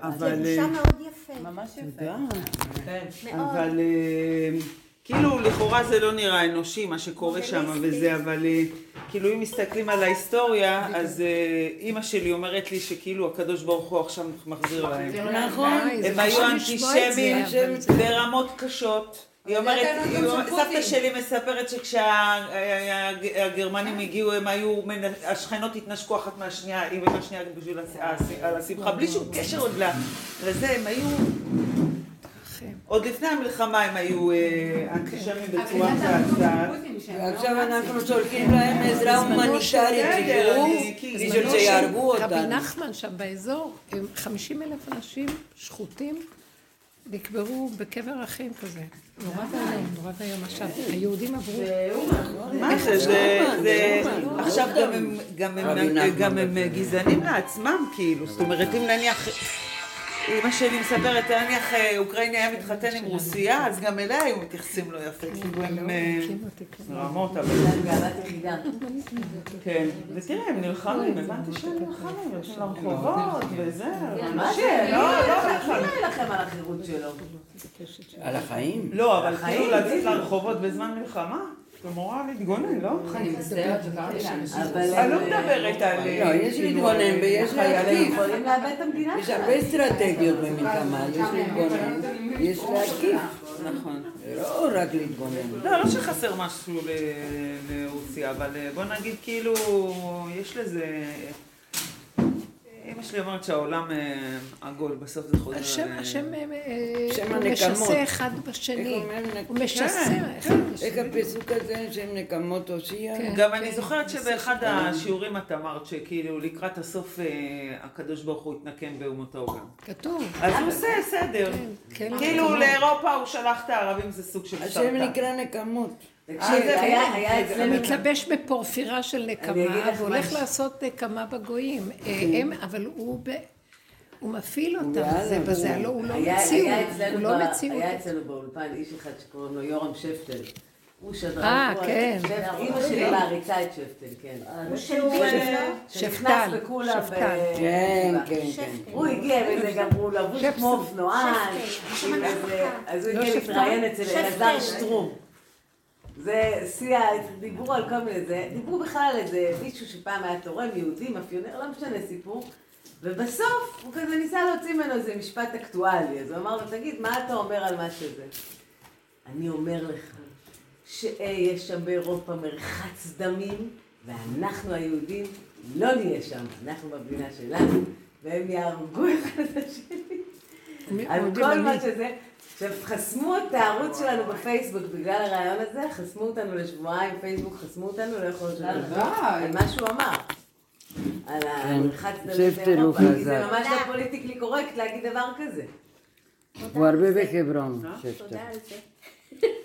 אבל... זה אה, בושה מאוד יפה. ממש יפה. כן. מאוד. אבל אה, כאילו לכאורה זה לא נראה אנושי מה שקורה שם. וזה, אבל אה, כאילו אם מסתכלים על ההיסטוריה, אז אה, אימא שלי אומרת לי שכאילו הקדוש ברוך הוא עכשיו מחזיר להם. נכון. הם היו אנטישמים ברמות קשות. היא אומרת, של סבתא. שלי מספרת שכשהגרמנים הגיעו הם היו, השכנות התנשקו אחת מהשנייה, היא עם השנייה בשביל השמחה, בלי שום קשר עוד לזה, הם היו, עוד לפני המלחמה הם היו אה, אנטישמים בצורה מזעזעת. ועכשיו אנחנו שולחים להם עזרה הומניטרית, תראו, אני- כי בשביל שיהרגו רבי אותנו. נחמן שם באזור, הם 50 אלף אנשים שחוטים נקברו בקבר אחים כזה. נורא ואיום, נורא ואיום. עכשיו, היהודים עברו... מה זה, זה, עכשיו גם הם, גזענים לעצמם, כאילו, זאת אומרת, אם נניח, אמא שלי מספרת, נניח אוקראיני היה מתחתן עם רוסיה, אז גם אליה היו מתייחסים לו יפה, כאילו הם אה, רמות, אבל גאוות יחידה. כן, ותראה, הם נלחמים, הבנתי שהם נלחמים, יוצאים לרחובות וזה, מה אנשים, זה? לא, לא מי נלחמים. להילחם על החירות שלו? על החיים. לא, אבל החיים, כאילו לצאת בדיוק. לרחובות בזמן מלחמה, אמורה להתגונן, לא? אני מצטערת שקראתי לאנשים. אני לא מדברת על... לא, יש כאילו, להתגונן ויש חיילים. להתקיף. יכולים לאבד את המדינה יש הרבה אסטרטגיות במלחמה, יש להתגונן, יש להתקיף. נכון. לא רק להתגונן. לא, לא שחסר משהו ל- לרוסיה, אבל אה, בוא נגיד כאילו, יש לזה... אמא שלי אומרת שהעולם אה, עגול, בסוף זה חוזר... השם, אה, השם אה, שם הוא. משסה אחד איך בשני. הוא משסה כן, אחד איך בשני. הפסוק הזה שהם נקמות הושיע? כן. גם אני זוכרת שבאחד השיעורים את אמרת שכאילו לקראת הסוף הקדוש ברוך הוא התנקם באומותיו גם. כתוב. אז הוא עושה סדר. כן, כאילו כן. לאירופה הוא שלח את הערבים זה סוג של השם סרטן. נקרא נקמות. תקשיב, זה. מתלבש בפורפירה של נקמה, לך והולך. לעשות נקמה בגויים. אה, הם, אבל הוא ב... הוא מפעיל אותם, זה בזה, הוא- לא- הוא לא מציאות, הוא לא מציאות. היה אצלנו באולפן איש אחד שקוראים לו יורם שפטל. הוא שדרן. אה, כן. אימא שלי מעריצה את שפטל, כן. הוא? אה, שפטל. שנכנס בכולה ב... שפטל. כן, כן, כן. הוא הגיע וזה גם הוא לבוש כמו אופנוען. אז הוא לא הגיע. להתראיין אצל אלעזר. שטרום. זה שיא, דיברו על כל מיני זה, דיברו בכלל על איזה מישהו שפעם היה תורם יהודי, מאפיונר, לא משנה סיפור. ובסוף הוא כזה ניסה להוציא ממנו איזה משפט אקטואלי, אז הוא אמר לו, תגיד, מה אתה אומר על מה שזה? אני אומר לך שיש שם באירופה מרחץ דמים, ואנחנו היהודים לא נהיה שם, אנחנו במדינה שלנו, והם יהרגו אחד את השני. על כל מה. שזה. עכשיו, חסמו את הערוץ שלנו בפייסבוק בגלל הרעיון הזה, חסמו אותנו לשבועיים, פייסבוק חסמו אותנו, לא יכולנו לדבר על מה שהוא אמר. על הוא באירופה, כי זה. ממש לא פוליטיקלי קורקט להגיד דבר כזה. הוא הרבה בחברון, שפטל. תודה על זה.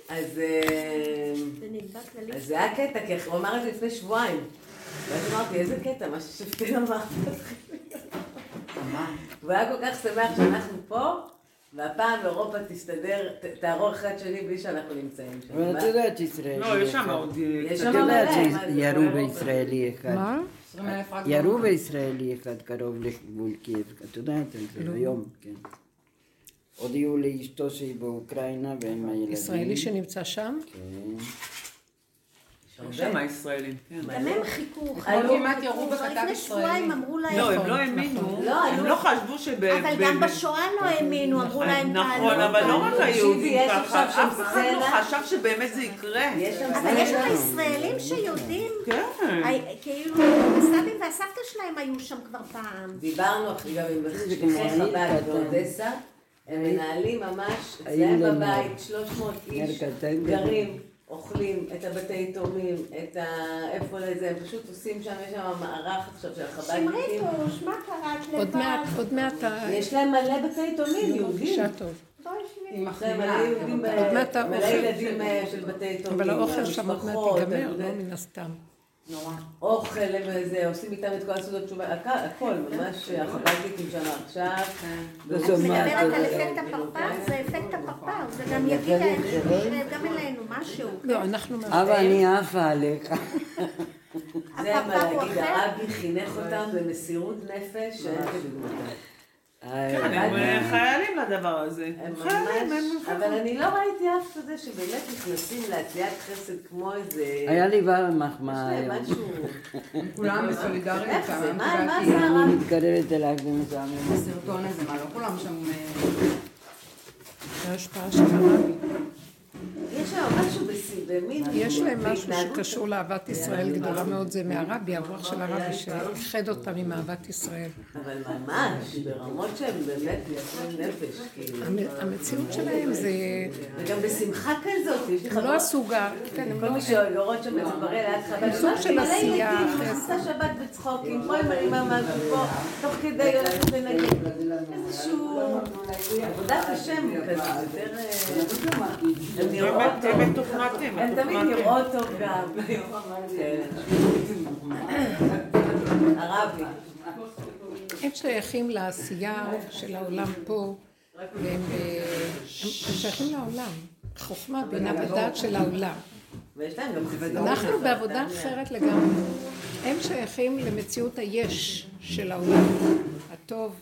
אז אה, זה. אז זה היה קטע, כי הוא אמר את זה לפני שבועיים. ואז אמרתי, איזה קטע, מה ששפטל אמר. הוא היה כל כך שמח שאנחנו פה, והפעם אירופה תסתדר, ת- תערוך אחד שני בלי שאנחנו נמצאים שם. אבל את יודעת שישראלי לא, יש שם. עוד... אה, יש שם את יודעת מלא, מה זה, שירו לא בישראלי אחד. מה? ירו בישראלי אחד קרוב לגבול קייב. את יודעת על זה היום, כן. הודיעו לאשתו שהיא באוקראינה והם הילדים. ישראלי שנמצא שם? כן. יש שם ישראלים, כן. גם הם חיכו, היו כמעט ירו כבר לפני שבועיים אמרו להם, לא, הם לא האמינו, לא, הם היו- לא חשבו שב... אבל גם בשואה לא האמינו, אמרו להם נכון, תעלו, אבל לא רק. היהודים ככה, אף אחד לא. חשב שבאמת זה יקרה. אבל יש. לך ישראלים שיודעים, כן. כאילו, הסבים והסבתא שלהם היו שם כבר פעם. דיברנו עכשיו גם עם חב"ד. באודסה, הם מנהלים ממש, אצלם זה בבית, נר? 300 איש גרים, אוכלים את הבתי יתומים, את ה... איפה לזה, הם פשוט עושים שם, יש שם מערך עכשיו של החב"דניקים. שמריתוש, מה קרה? את עוד? מעט, עוד מעט. יש להם מלא בתי יתומים, יהודים. יהודים, ב- עוד מעט מלא. ילדים אה, של בתי יתומים. אבל האוכל שם עוד מעט ייגמר, לא מן הסתם. אוכל, הם איזה, עושים איתם את כל הסעודות תשובה, הכ- הכל, ממש החב"דניקים שם עכשיו. לא את שומעת מדברת על אפקט הפרפר? זה אפקט הפרפר, זה גם להם, גם אלינו משהו. לא, אנחנו... אבא, אני עפה עליך. זה מה להגיד? הרבי חינך אותם במסירות נפש שאין כדוגמתה. אה, כן, הם עבדתי. חיילים לדבר הזה. הם חיילים, הם אבל אני לא ראיתי אף כזה שבאמת נכנסים לעשיית חסד כמו איזה... היה לי יש מחמאה להם היום. משהו... כולם בסולידריות איך זה? מה קיבלתי זה הרב? אני מתקרבת אלייך ומזעמם. הסרטון הזה, מה לא כולם שם... אה, זה השפעה של הרבי. יש משהו להם משהו שקשור לאהבת ישראל גדולה מאוד, זה מהרבי, הרוח של הרבי, שאיחד אותם עם אהבת ישראל. אבל ממש, ברמות שהם באמת יוצאים נפש, כאילו. המ- המציאות שלהם זה... וגם בשמחה כזאת, יש לי הם לא חברות... עשו גר, כן, הם כל לא... מי שגרות שם בצברי ליד חב"ד, סוג של עשייה, חסד. מכניסה שבת בצחוקים, פה עם מרימה משהו, פה, תוך כדי הולכת לנגן. איזשהו עבודת השם כזה, יותר... הן נראות באמת, טוב. הם מתוכנתים, הן תמיד. נראות טוב גם. הרבי. הם שייכים לעשייה של העולם פה, והם אה, הם שייכים לעולם. חוכמה, בינה ודעת של העולם. אנחנו בעבודה אחרת לגמרי. הם שייכים למציאות היש של העולם. הטוב,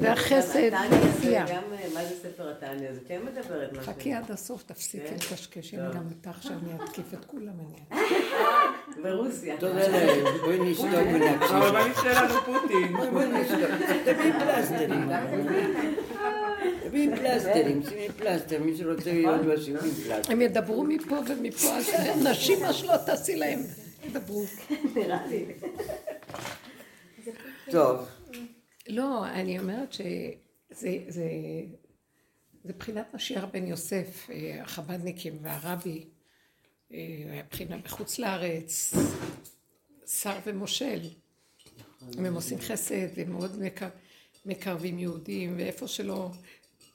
והחסד גם, אה, מה זה ספר התניא? זה כן מדבר את מה ש... חכי עד הסוף, תפסיקי כן? לקשקש, הנה גם אתה עכשיו אני אתקיף את כולם, ברוסיה. תודה לאל, בואי נשתוק ונקשיב. אבל מה נפשה לנו פוטין? בואי נשתוק. תביאי פלסטרים. תביאי פלסטרים, שימי פלסטר, מי שרוצה להיות בשיעור עם פלסטר. הם ידברו מפה ומפה, אז נשים מה שלא תעשי להם, ידברו. נראה לי. טוב, לא, אני אומרת שזה זה, זה בחינת משיח בן יוסף, אה, החב"דניקים והרבי, אה, היה בחינה בחוץ לארץ, שר ומושל. הם עושים חסד, והם מאוד מקר, מקרבים יהודים, ואיפה שלא,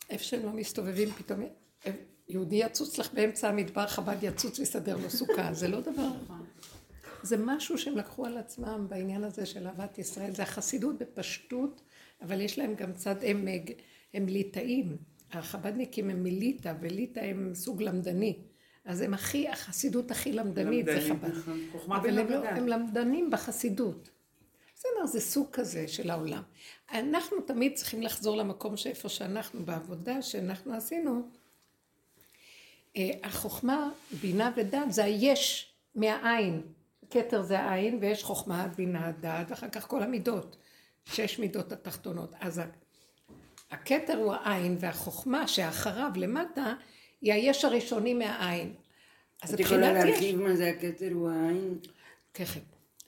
איפה שהם לא מסתובבים, פתאום אה, יהודי יצוץ לך באמצע המדבר, חב"ד יצוץ ויסדר לו סוכה, זה לא דבר... זה משהו שהם לקחו על עצמם בעניין הזה של אהבת ישראל, זה החסידות בפשטות, אבל יש להם גם צד, הם, הם ליטאים, החב"דניקים הם מליטא, וליטא הם סוג למדני, אז הם הכי, החסידות הכי למדנית זה למדנית, חב"ד. נכון. אבל הם, לא. הם למדנים בחסידות. בסדר, זה סוג כזה של העולם. אנחנו תמיד צריכים לחזור למקום שאיפה שאנחנו, בעבודה שאנחנו עשינו, אה, החוכמה, בינה ודעת זה היש מהעין. כתר זה העין ויש חוכמה, בינה, דעת, ואחר כך כל המידות. שש מידות התחתונות. אז הכתר הוא העין והחוכמה שאחריו למטה היא היש הראשוני מהעין. אז את יכולה. להרחיב מה זה הכתר הוא העין? ככה.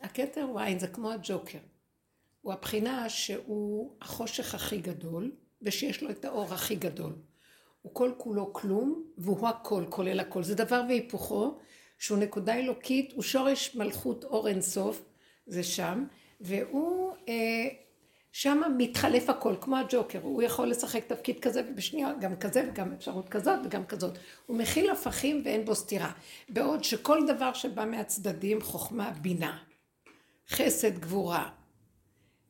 הכתר הוא העין, זה כמו הג'וקר. הוא הבחינה שהוא החושך הכי גדול, ושיש לו את האור הכי גדול. הוא כל כולו כלום, והוא הכל, כולל הכל. זה דבר והיפוכו, שהוא נקודה אלוקית, הוא שורש מלכות אור אינסוף, זה שם, והוא אה, שם מתחלף הכל, כמו הג'וקר, הוא יכול לשחק תפקיד כזה ובשנייה גם כזה וגם אפשרות כזאת וגם כזאת. הוא מכיל הפכים ואין בו סתירה. בעוד שכל דבר שבא מהצדדים, חוכמה, בינה, חסד, גבורה,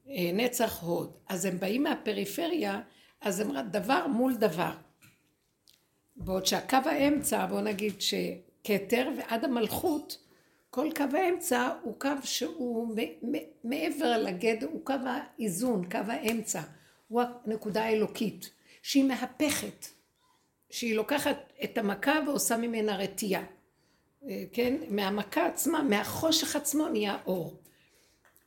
אה, נצח הוד, אז הם באים מהפריפריה, אז הם דבר מול דבר. בעוד שהקו האמצע, בואו נגיד שכתר ועד המלכות, כל קו האמצע הוא קו שהוא מעבר לגדר, הוא קו האיזון, קו האמצע, הוא הנקודה האלוקית, שהיא מהפכת, שהיא לוקחת את המכה ועושה ממנה רתיעה, אה, כן? מהמכה עצמה, מהחושך עצמו נהיה אור.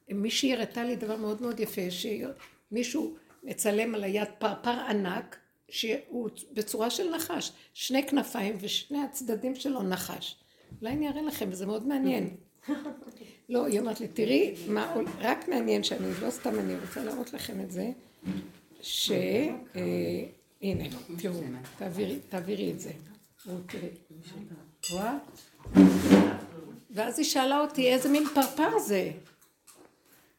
מישהי הראתה לי דבר מאוד מאוד יפה, שמישהו מצלם על היד פרפר ענק, שהוא בצורה של נחש, שני כנפיים ושני הצדדים שלו נחש. אולי אני אראה לכם, וזה מאוד מעניין. לא, היא אומרת לי, תראי, מה, רק מעניין שאני, לא סתם אני רוצה להראות לכם את זה, ש... אה, הנה, תראו, תעבירי, תעבירי את זה. בואו, תראי. רואה? ואז היא שאלה אותי, איזה מין פרפר זה?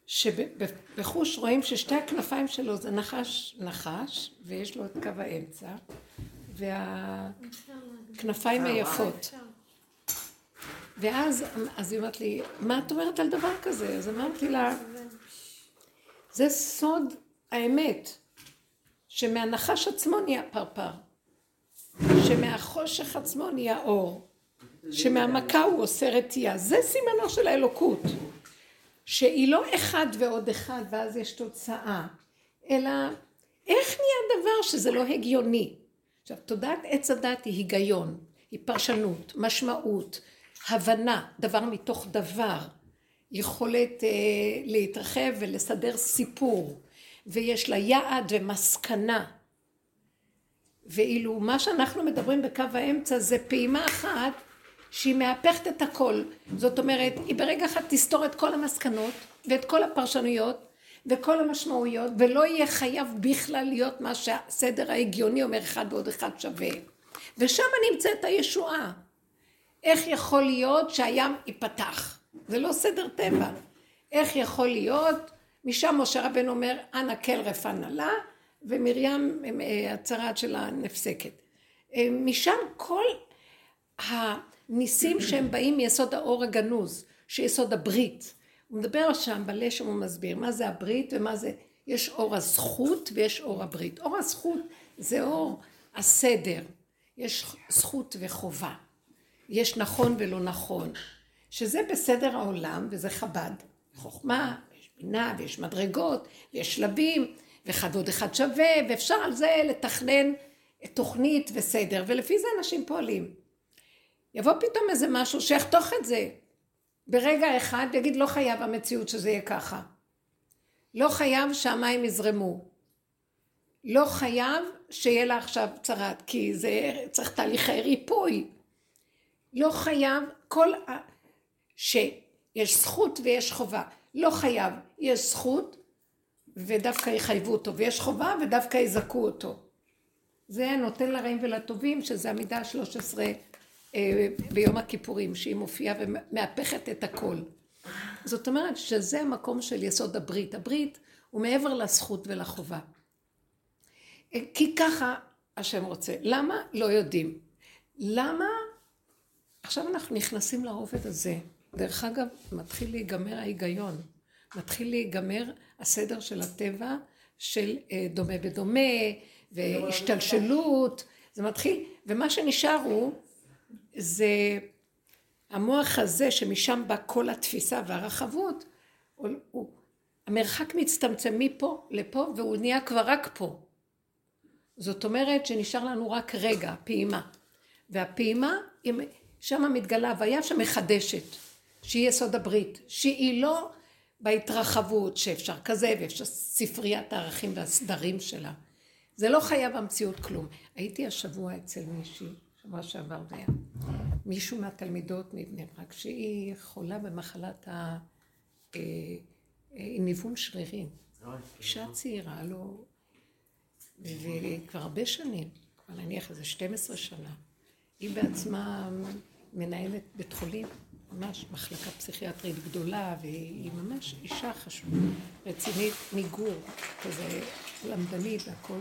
שבחוש רואים ששתי הכנפיים שלו זה נחש נחש, ויש לו את קו האמצע, והכנפיים היפות. ואז אז היא אומרת לי, מה את אומרת על דבר כזה? אז אמרתי לה, זה סוד האמת, שמהנחש עצמו נהיה פרפר, שמהחושך עצמו נהיה אור, שמהמכה הוא עושה רתיעה, זה סימנו של האלוקות. שהיא לא אחד ועוד אחד ואז יש תוצאה, אלא איך נהיה דבר שזה לא הגיוני? עכשיו, תודעת עץ הדת היא היגיון, היא פרשנות, משמעות, הבנה, דבר מתוך דבר, יכולת אה, להתרחב ולסדר סיפור, ויש לה יעד ומסקנה. ואילו מה שאנחנו מדברים בקו האמצע זה פעימה אחת שהיא מהפכת את הכל. זאת אומרת, היא ברגע אחד תסתור את כל המסקנות ואת כל הפרשנויות וכל המשמעויות, ולא יהיה חייב בכלל להיות מה שהסדר ההגיוני אומר אחד ועוד אחד שווה. ושם נמצאת הישועה. איך יכול להיות שהים ייפתח? זה לא סדר טבע. איך יכול להיות? משם משה רבנו אומר, אנא כל רפא נלה, ומרים אה, הצהרת שלה נפסקת. אה, משם כל הניסים שהם באים מיסוד האור הגנוז, שיסוד הברית. הוא מדבר שם בלשם, הוא מסביר מה זה הברית ומה זה, יש אור הזכות ויש אור הברית. אור הזכות זה אור הסדר, יש זכות וחובה, יש נכון ולא נכון, שזה בסדר העולם וזה חב"ד, חוכמה, יש בינה ויש מדרגות ויש שלבים ואחד ועוד אחד שווה ואפשר על זה לתכנן תוכנית וסדר ולפי זה אנשים פועלים. יבוא פתאום איזה משהו שיחתוך את זה ברגע אחד ויגיד לא חייב המציאות שזה יהיה ככה. לא חייב שהמים יזרמו. לא חייב שיהיה לה עכשיו צרת, כי זה צריך תהליכי ריפוי. לא חייב, כל ה... שיש זכות ויש חובה. לא חייב, יש זכות ודווקא יחייבו אותו, ויש חובה ודווקא יזכו אותו. זה נותן לרעים ולטובים, שזה המידה השלוש עשרה אה, ביום הכיפורים, שהיא מופיעה ומהפכת את הכל. זאת אומרת שזה המקום של יסוד הברית. הברית הוא מעבר לזכות ולחובה. אה, כי ככה השם רוצה. למה? לא יודעים. למה? עכשיו אנחנו נכנסים לרובד הזה. דרך אגב, מתחיל להיגמר ההיגיון. מתחיל להיגמר הסדר של הטבע של אה, דומה בדומה והשתלשלות. זה מתחיל, ומה שנשאר הוא זה המוח הזה שמשם בא כל התפיסה והרחבות, הוא, הוא, המרחק מצטמצם מפה לפה והוא נהיה כבר רק פה. זאת אומרת שנשאר לנו רק רגע, פעימה. והפעימה, שם מתגלה הוויה שמחדשת, שהיא יסוד הברית, שהיא לא בהתרחבות שאפשר כזה ואפשר ספריית הערכים והסדרים שלה. זה לא חייב המציאות כלום. הייתי השבוע אצל מישהי שבוע שעבר זה היה. מישהו מהתלמידות מבני ברק, שהיא חולה במחלת ה... אה, אה, ניוון שרירים. אישה צעירה, לא... וכבר הרבה שנים, כבר נניח איזה 12 שנה, היא בעצמה מנהלת בית חולים, ממש מחלקה פסיכיאטרית גדולה, והיא ממש אישה חשובה, רצינית מגור, כזה למדנית והכל,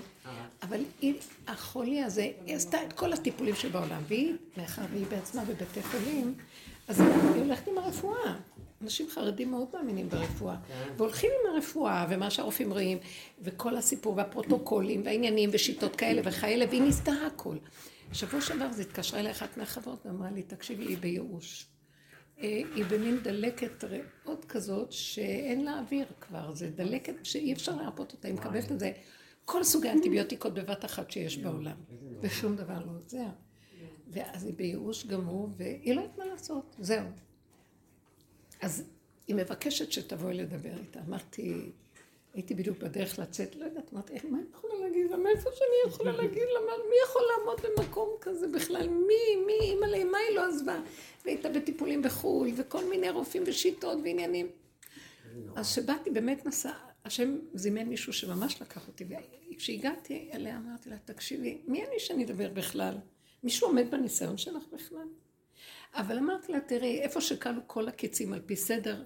אבל היא, החולי הזה, היא עשתה את כל הטיפולים שבעולם, והיא, מאחר והיא בעצמה בבתי חולים, אז היא הולכת עם הרפואה. אנשים חרדים מאוד מאמינים ברפואה, והולכים עם הרפואה, ומה שהרופאים רואים, וכל הסיפור, והפרוטוקולים, והעניינים, ושיטות כאלה וכאלה, והיא ניסתה הכל. שבוע שעבר זה התקשרה אליי אחת מהחברות ואמרה לי, תקשיבי, היא בייאוש. אה, היא במין דלקת ריאות כזאת שאין לה אוויר כבר, זה דלקת שאי אפשר להרפות אותה, היא מקבלת את זה, כל סוגי האנטיביוטיקות בבת אחת שיש בעולם, ושום דבר לא עוזר. ואז היא בייאוש גמור, והיא לא יודעת מה לעשות, זהו. אז היא מבקשת שתבואי לדבר איתה. אמרתי, הייתי בדיוק בדרך לצאת, לא יודעת, אמרתי, מה אני יכולה להגיד לה? מאיפה שאני יכולה להגיד לה? מי יכול לעמוד במקום כזה בכלל? מי? מי? אימא'לה, מה היא לא עזבה? והייתה בטיפולים בחו"ל, וכל מיני רופאים ושיטות ועניינים. אז כשבאתי, באמת נסע, השם זימן מישהו שממש לקח אותי, וכשהגעתי אליה אמרתי לה, תקשיבי, מי אני שאני אדבר בכלל? מישהו עומד בניסיון שלך בכלל? אבל אמרתי לה, תראי, איפה שכלו כל הקיצים על פי סדר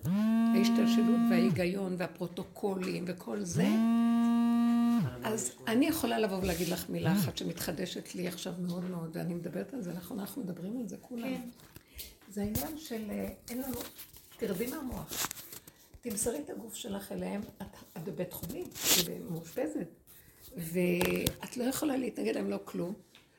ההשתלשלות וההיגיון והפרוטוקולים וכל זה, אז אני יכולה לבוא ולהגיד לך מילה אחת שמתחדשת לי עכשיו מאוד מאוד, ואני מדברת על זה, נכון, אנחנו מדברים על זה כולם. כן. זה העניין של אה, אין לנו, תרדי מהמוח. תמסרי את הגוף שלך אליהם, את, את בבית חולים, את מאושפזת, ואת לא יכולה להתנגד להם לא כלום,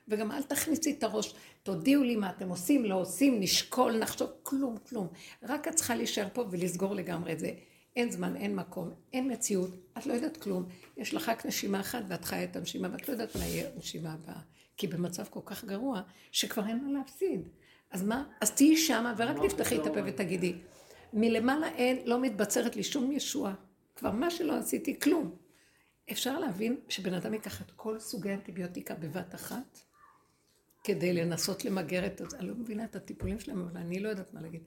וגם אל תכניסי את הראש, תודיעו לי מה אתם עושים, לא עושים, נשקול, נחשוב, כלום, כלום. רק את צריכה להישאר פה ולסגור לגמרי את זה. אין זמן, אין מקום, אין מציאות, את לא יודעת כלום. יש לך רק נשימה אחת ואת חיה את הנשימה, ואת לא יודעת מה יהיה הנשימה הבאה. כי במצב כל כך גרוע, שכבר אין מה להפסיד. אז מה? אז תהיי שמה ורק תפתחי את הפה ותגידי. מלמעלה אין, לא מתבצרת לי שום ישועה. כבר מה שלא עשיתי, כלום. אפשר להבין שבן אדם ייקח את כל סוגי האנטיביוטיקה בבת אחת, כדי לנסות למגר את זה. אני לא מבינה את הטיפולים שלהם, אבל אני לא יודעת מה להגיד.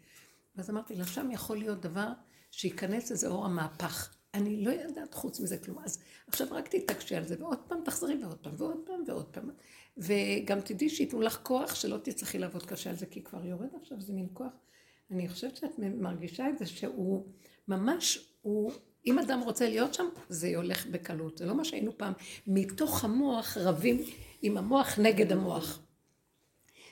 ואז אמרתי לה, שם יכול להיות דבר שייכנס איזה אור המהפך. אני לא יודעת חוץ מזה כלום. אז עכשיו רק תתעקשי על זה, ועוד פעם תחזרי, ועוד פעם, ועוד פעם, ועוד פעם. וגם תדעי שייתנו לך כוח שלא תצטרכי לעבוד קשה על זה, כי כבר יורד עכשיו זה מין כוח. אני חושבת שאת מרגישה את זה שהוא ממש, הוא, אם אדם רוצה להיות שם, זה הולך בקלות. זה לא מה שהיינו פעם, מתוך המוח רבים עם המוח נגד המוח.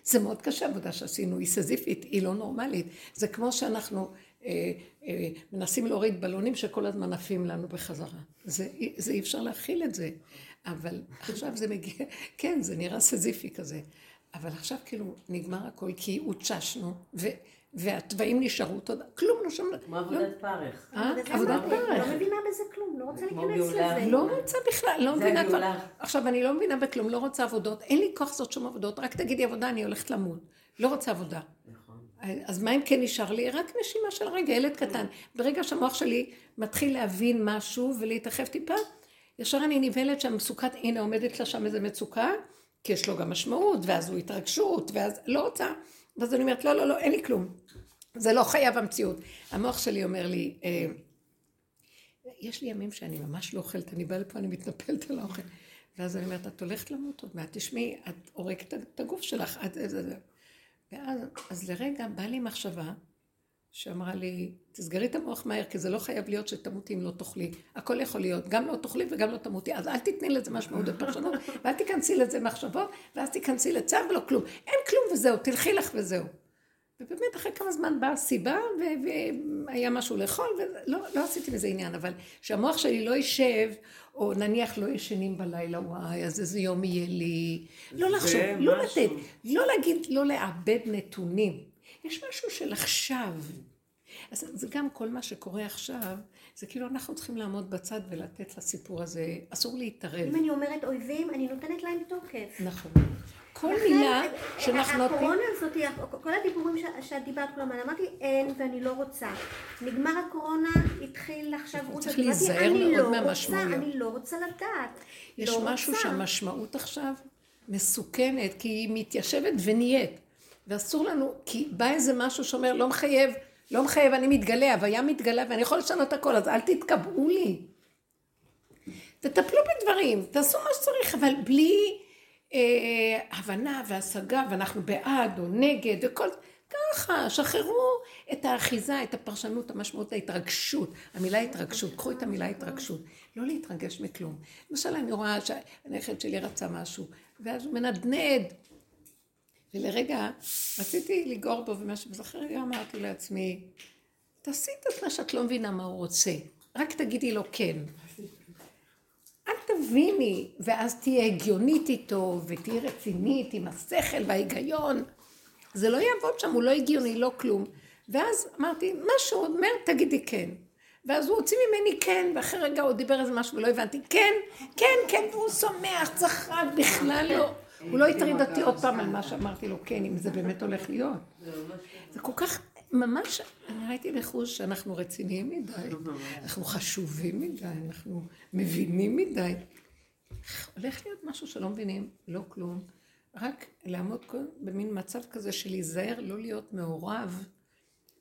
זה מאוד קשה עבודה שעשינו, היא סזיפית, היא לא נורמלית. זה כמו שאנחנו אה, אה, מנסים להוריד בלונים שכל הזמן עפים לנו בחזרה. זה, זה אי אפשר להכיל את זה. אבל עכשיו זה מגיע, כן, זה נראה סזיפי כזה. אבל עכשיו כאילו נגמר הכל כי הותששנו, והתוואים נשארו אותו דבר, כלום לא שם. כמו עבודת פרך. אה? עבודת פרך. לא מבינה בזה כלום, לא רוצה להיכנס לזה. לא רוצה בכלל, לא מבינה כבר. עכשיו, אני לא מבינה בכלום, לא רוצה עבודות, אין לי כוח לעשות שום עבודות, רק תגידי עבודה, אני הולכת למות. לא רוצה עבודה. נכון. אז מה אם כן נשאר לי? רק נשימה של רגע, ילד קטן. ברגע שהמוח שלי מתחיל להבין משהו ולהתרחב טיפה, ישר אני נבהלת שהמצוקת, הנה עומדת לה שם איזה מצוקה, כי יש לו גם משמעות, ואז הוא התרגשות, ואז לא רוצה. ואז אני אומרת, לא, לא, לא, אין לי כלום. זה לא חייב המציאות. המוח שלי אומר לי, אה, יש לי ימים שאני ממש לא אוכלת, אני באה לפה, אני מתנפלת על האוכל. ואז אני אומרת, את הולכת למות עוד מעט, תשמעי, את הורגת את הגוף שלך, את... ואז אז לרגע באה לי מחשבה, שאמרה לי, תסגרי את המוח מהר, כי זה לא חייב להיות שתמותי אם לא תאכלי. הכל יכול להיות, גם לא תאכלי וגם לא תמותי. אז אל תתני לזה משמעות בפרשנות, ואל תיכנסי לזה מחשבות, ואז תיכנסי לצו ולא כלום. אין כלום וזהו, תלכי לך וזהו. ובאמת אחרי כמה זמן באה סיבה, והיה משהו לאכול, ולא לא עשיתי מזה עניין, אבל שהמוח שלי לא יישב, או נניח לא ישנים בלילה, וואי, אז איזה יום יהיה לי. לא לחשוב, לא לתת, לא להגיד, לא לאבד נתונים. יש משהו של עכשיו. אז זה גם כל מה שקורה עכשיו, זה כאילו אנחנו צריכים לעמוד בצד ולתת לסיפור הזה, אסור להתערב. אם אני אומרת אויבים, אני נותנת להם תוקף. נכון. כל מילה שאנחנו נותנים... הקורונה הזאת, כל הדיבורים שאת דיברת, כלומר, אמרתי אין ואני לא רוצה. נגמר הקורונה, התחיל עכשיו רות, צריך להיזהר מאוד לא מהמשמעויות. אני לא רוצה לדעת. יש לא משהו שהמשמעות עכשיו מסוכנת, כי היא מתיישבת ונהיית. ואסור לנו, כי בא איזה משהו שאומר, לא מחייב, לא מחייב, אני מתגלה, הוויה מתגלה ואני יכול לשנות הכל, אז אל תתקבעו לי. תטפלו בדברים, תעשו מה שצריך, אבל בלי אה, הבנה והשגה, ואנחנו בעד או נגד, וכל... ככה, שחררו את האחיזה, את הפרשנות, המשמעות, ההתרגשות. המילה התרגשות, קחו את המילה התרגשות. לא להתרגש מכלום. למשל, אני רואה שהנכד שלי רצה משהו, ואז הוא מנדנד, ולרגע רציתי לגעור בו ומשהו, ואז אחרי רגע אמרתי לעצמי, תעשי את עצמה שאת לא מבינה מה הוא רוצה, רק תגידי לו כן. אל תביני, ואז תהיה הגיונית איתו, ותהיי רצינית עם השכל וההיגיון. זה לא יעבוד שם, הוא לא הגיוני, לא כלום. ואז אמרתי, מה שהוא אומר, תגידי כן. ואז הוא הוציא ממני כן, ואחרי רגע הוא דיבר איזה משהו ולא הבנתי, כן, כן, כן, והוא שמח, צחק, בכלל לא. הוא לא הטריד אותי עוד פעם על מה שאמרתי לו, כן, אם זה באמת הולך להיות. זה כל כך, ממש, אני ראיתי בחוש שאנחנו רציניים מדי, אנחנו חשובים מדי, אנחנו מבינים מדי. הולך להיות משהו שלא מבינים, לא כלום. רק לעמוד במין מצב כזה של להיזהר, לא להיות מעורב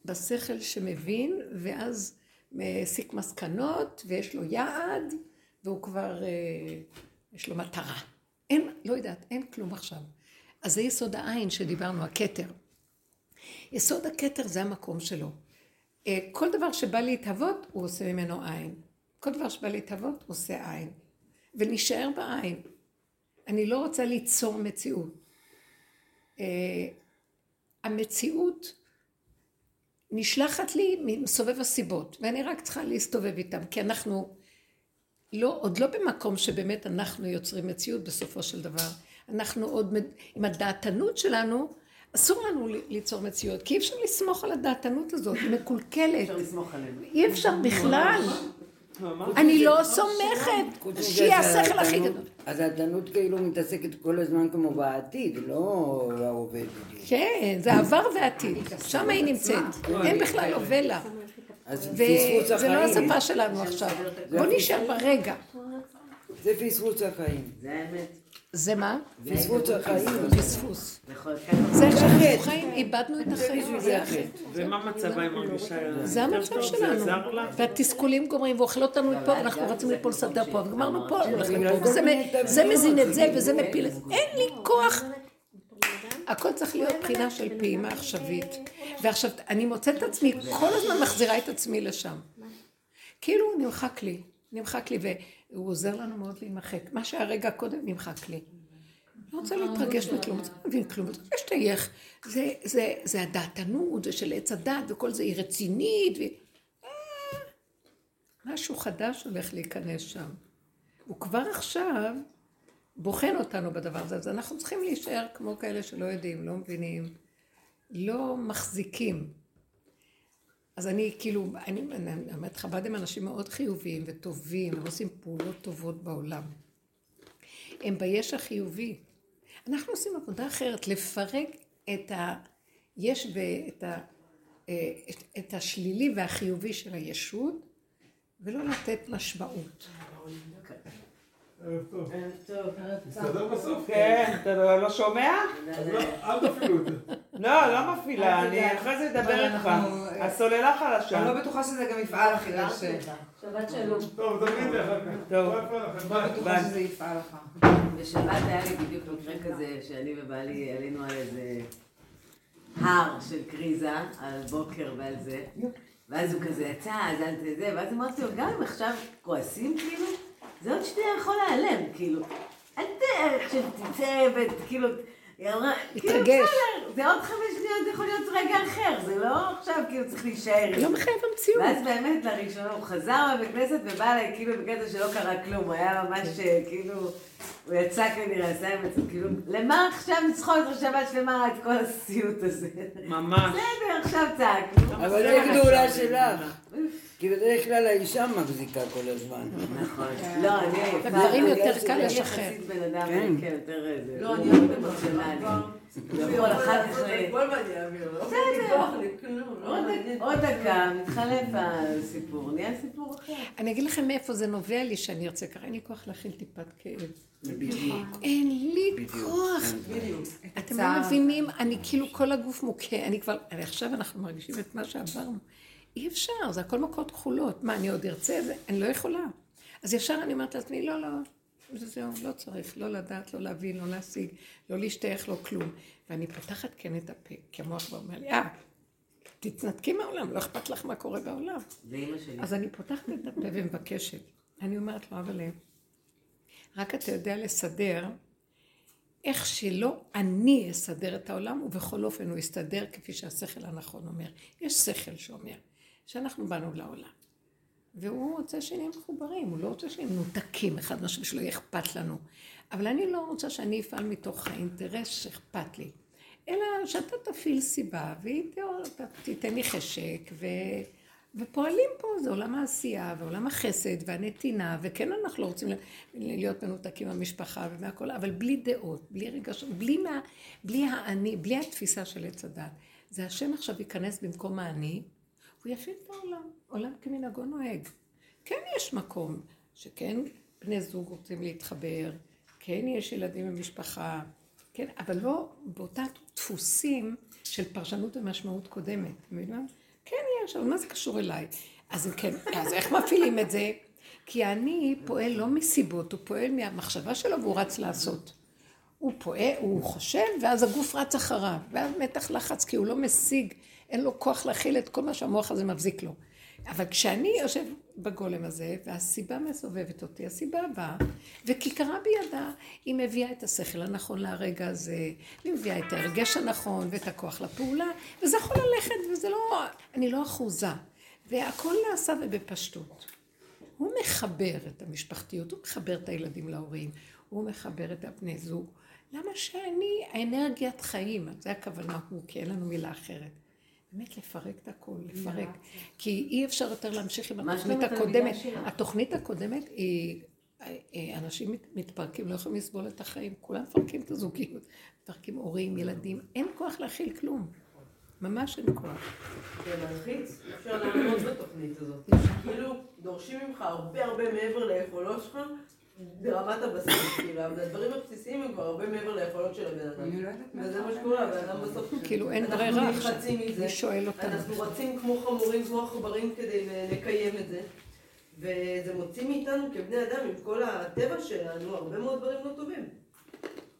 בשכל שמבין, ואז מסיק מסקנות, ויש לו יעד, והוא כבר, אה, יש לו מטרה. אין, לא יודעת, אין כלום עכשיו. אז זה יסוד העין שדיברנו, הכתר. יסוד הכתר זה המקום שלו. אה, כל דבר שבא להתהוות, הוא עושה ממנו עין. כל דבר שבא להתהוות, הוא עושה עין. ונשאר בעין. אני לא רוצה ליצור מציאות. Uh, המציאות נשלחת לי מסובב הסיבות, ואני רק צריכה להסתובב איתם, כי אנחנו לא, עוד לא במקום שבאמת אנחנו יוצרים מציאות בסופו של דבר. אנחנו עוד, עם הדעתנות שלנו, אסור לנו ליצור מציאות, כי אי אפשר לסמוך על הדעתנות הזאת, היא מקולקלת. אפשר לסמוך עליהם. אי אפשר בכלל. אני לא סומכת, שיהיה השכל הכי גדול. אז הדעתנות כאילו מתעסקת כל הזמן כמו בעתיד, לא בדיוק. כן, זה עבר ועתיד, שם היא נמצאת. אין בכלל הווה לה. אז פספוס וזה לא. השפה שלנו עכשיו. בוא נשאר ברגע. זה פספוס החיים. זה האמת. זה מה? פספוס החיים. פספוס. זה איך שאנחנו חיים, איבדנו את החיים, זה החטא. ומה מצבה היא מרגישה? זה המצב זה שלנו. והתסכולים גומרים ואוכל אותנו מפה, ואנחנו רצים לפה לסדר פה, וגמרנו פה, זה. מזין את זה וזה מפיל את זה. אין לי כוח. הכל צריך להיות בחינה של פעימה עכשווית. ועכשיו, אני מוצאת את עצמי, כל הזמן מחזירה את עצמי לשם. כאילו נמחק לי, נמחק לי, והוא עוזר לנו מאוד להימחק. מה שהרגע קודם נמחק לי. לא רוצה להתרגש מכלום, לא רוצה להבין כלום, לא רוצה להשתייך. זה, זה, זה הדעתנות, זה של עץ הדת, וכל זה, היא רצינית. אה, משהו חדש הולך להיכנס שם. הוא כבר עכשיו בוחן אותנו בדבר הזה, אז אנחנו צריכים להישאר כמו כאלה שלא יודעים, לא מבינים, לא מחזיקים. אז אני כאילו, אני אומרת, חב"ד הם אנשים מאוד חיוביים וטובים, הם עושים פעולות טובות בעולם. הם ביש החיובי. אנחנו עושים עבודה אחרת, לפרק את היש ואת ה, אה, את- את השלילי והחיובי של הישות, ולא לתת משמעות. מסתדר בסוף? כן, אתה לא לא שומע? לא, אל תפעילו את זה. לא, לא מפעילה, אני אחרי זה אדבר איתך. אנחנו- הסוללה אני לא חלשה. בטוחה שזה גם יפעל אחרי ש... טוב, תגיד לי אחר כך. טוב. לא לא. בטוחה שזה יפעל לך. בשבת היה לי בדיוק מקרה כזה, שאני ובעלי עלינו על איזה הר של קריזה, על בוקר ועל זה, ואז הוא כזה יצא, אז אל תזה, ואז אמרתי לו, גם אם עכשיו כועסים כאילו, זה עוד שנייה יכול להיעלם, כאילו. אל ת... עכשיו תצא וכאילו... כאילו להתרגש. בסדר, זה עוד חמש שניות, זה יכול להיות רגע אחר, זה לא עכשיו כאילו צריך להישאר. לא זה." מחייב המציאות. ואז באמת לראשונה הוא חזר מהבית כנסת ובא אליי כאילו בקטע שלא קרה כלום, הוא היה ממש אה, כאילו, הוא יצא כנראה, עשה עם עצמו, כאילו, למה עכשיו לצחוק את שבת שלמה את כל הסיוט הזה? ממש. בסדר, עכשיו צעקנו. אבל זה גדולה שלך. כי בדרך כלל האישה מחזיקה כל הזמן. נכון. לא, אני אני יותר קל אני לשחרר. יחסית בן אדם, כן. לא, אני אוהבת אמוציונלי. עוד דק- עוד דקה, מתחלף הסיפור, נהיה סיפור אחר. אני אגיד לכם מאיפה זה נובע לי שאני ארצה ככה, אין לי כוח להכיל טיפת כאב. אין לי. כוח. בדיוק. אתם לא מבינים, אני כאילו כל הגוף מוכה, אני כבר, אני עכשיו אנחנו מרגישים את מה שעברנו. אי אפשר, זה הכל מכות כחולות. מה, אני עוד ארצה? זה, אני לא יכולה. אז ישר אני אומרת לעצמי, לא, לא, זהו, לא צריך, לא לדעת, לא להבין, לא להשיג, לא להשתייך, לא כלום. ואני פותחת כן את הפה, כי המוח כבר אומר לי, אה, תתנתקי מהעולם, לא אכפת לך מה קורה בעולם. אז אני פותחת את הפה ומבקשת. אני אומרת לו, אבל רק אתה יודע לסדר איך שלא אני אסדר את העולם, ובכל אופן הוא יסתדר כפי שהשכל הנכון אומר. יש שכל שאומר שאנחנו באנו לעולם. והוא רוצה שנהיה מחוברים, הוא לא רוצה שנהיה מנותקים אחד מהשני, שלא יהיה אכפת לנו. אבל אני לא רוצה שאני אפעל מתוך האינטרס שאכפת לי. אלא שאתה תפעיל סיבה, והיא תיתן לי חשק, ו... ופועלים פה, זה עולם העשייה, ועולם החסד, והנתינה, וכן אנחנו לא רוצים להיות מנותקים מהמשפחה ומהכל, אבל בלי דעות, בלי רגשות, בלי, מה, בלי האני, בלי התפיסה של עץ הדת. זה השם עכשיו ייכנס במקום האני, הוא יפעיל את העולם, עולם כמנהגו נוהג. כן יש מקום שכן בני זוג רוצים להתחבר, כן יש ילדים במשפחה, כן, אבל לא באותה דפוסים של פרשנות ומשמעות קודמת, מבינים? כן יש, אבל מה זה קשור אליי? אז אם כן, אז איך מפעילים את זה? כי אני פועל לא מסיבות, הוא פועל מהמחשבה שלו והוא רץ לעשות. הוא פועל, הוא חושב, ואז הגוף רץ אחריו, ואז מתח לחץ, כי הוא לא משיג, אין לו כוח להכיל את כל מה שהמוח הזה מבזיק לו. אבל כשאני יושב בגולם הזה, והסיבה מסובבת אותי, הסיבה באה, וכיכרה בידה, היא מביאה את השכל הנכון לרגע הזה, היא מביאה את הרגש הנכון ואת הכוח לפעולה, וזה יכול ללכת, וזה לא, אני לא אחוזה. והכל נעשה ובפשטות. הוא מחבר את המשפחתיות, הוא מחבר את הילדים להורים, הוא מחבר את הבני זוג. למה שאני, האנרגיית חיים, זה הכוונה הוא, כי אין לנו מילה אחרת. באמת לפרק את הכל, לפרק. כי אי אפשר יותר להמשיך עם מה התוכנית הקודמת. התוכנית הקודמת היא, אה, אנשים מת- מתפרקים, לא יכולים לסבול את החיים, כולם מפרקים את הזוגיות, מפרקים הורים, ילדים, אין כוח להכיל כלום. ממש אין כוח. זה מלחיץ, אפשר לעמוד בתוכנית הזאת. כאילו, דורשים ממך הרבה הרבה מעבר ליכולות שלך, ברמת הבסיס, כאילו, הדברים הבסיסיים הם כבר הרבה מעבר ליכולות של הבן אדם. אני לא יודעת מה וזה מה שקורה, הבן אדם בסוף... כאילו אין אנחנו ברירה מי שואל אותנו? אנחנו רצים כמו חמורים, כמו עכברים כדי לקיים את זה. וזה מוציא מאיתנו כבני אדם, עם כל הטבע שלנו, הרבה מאוד דברים לא טובים.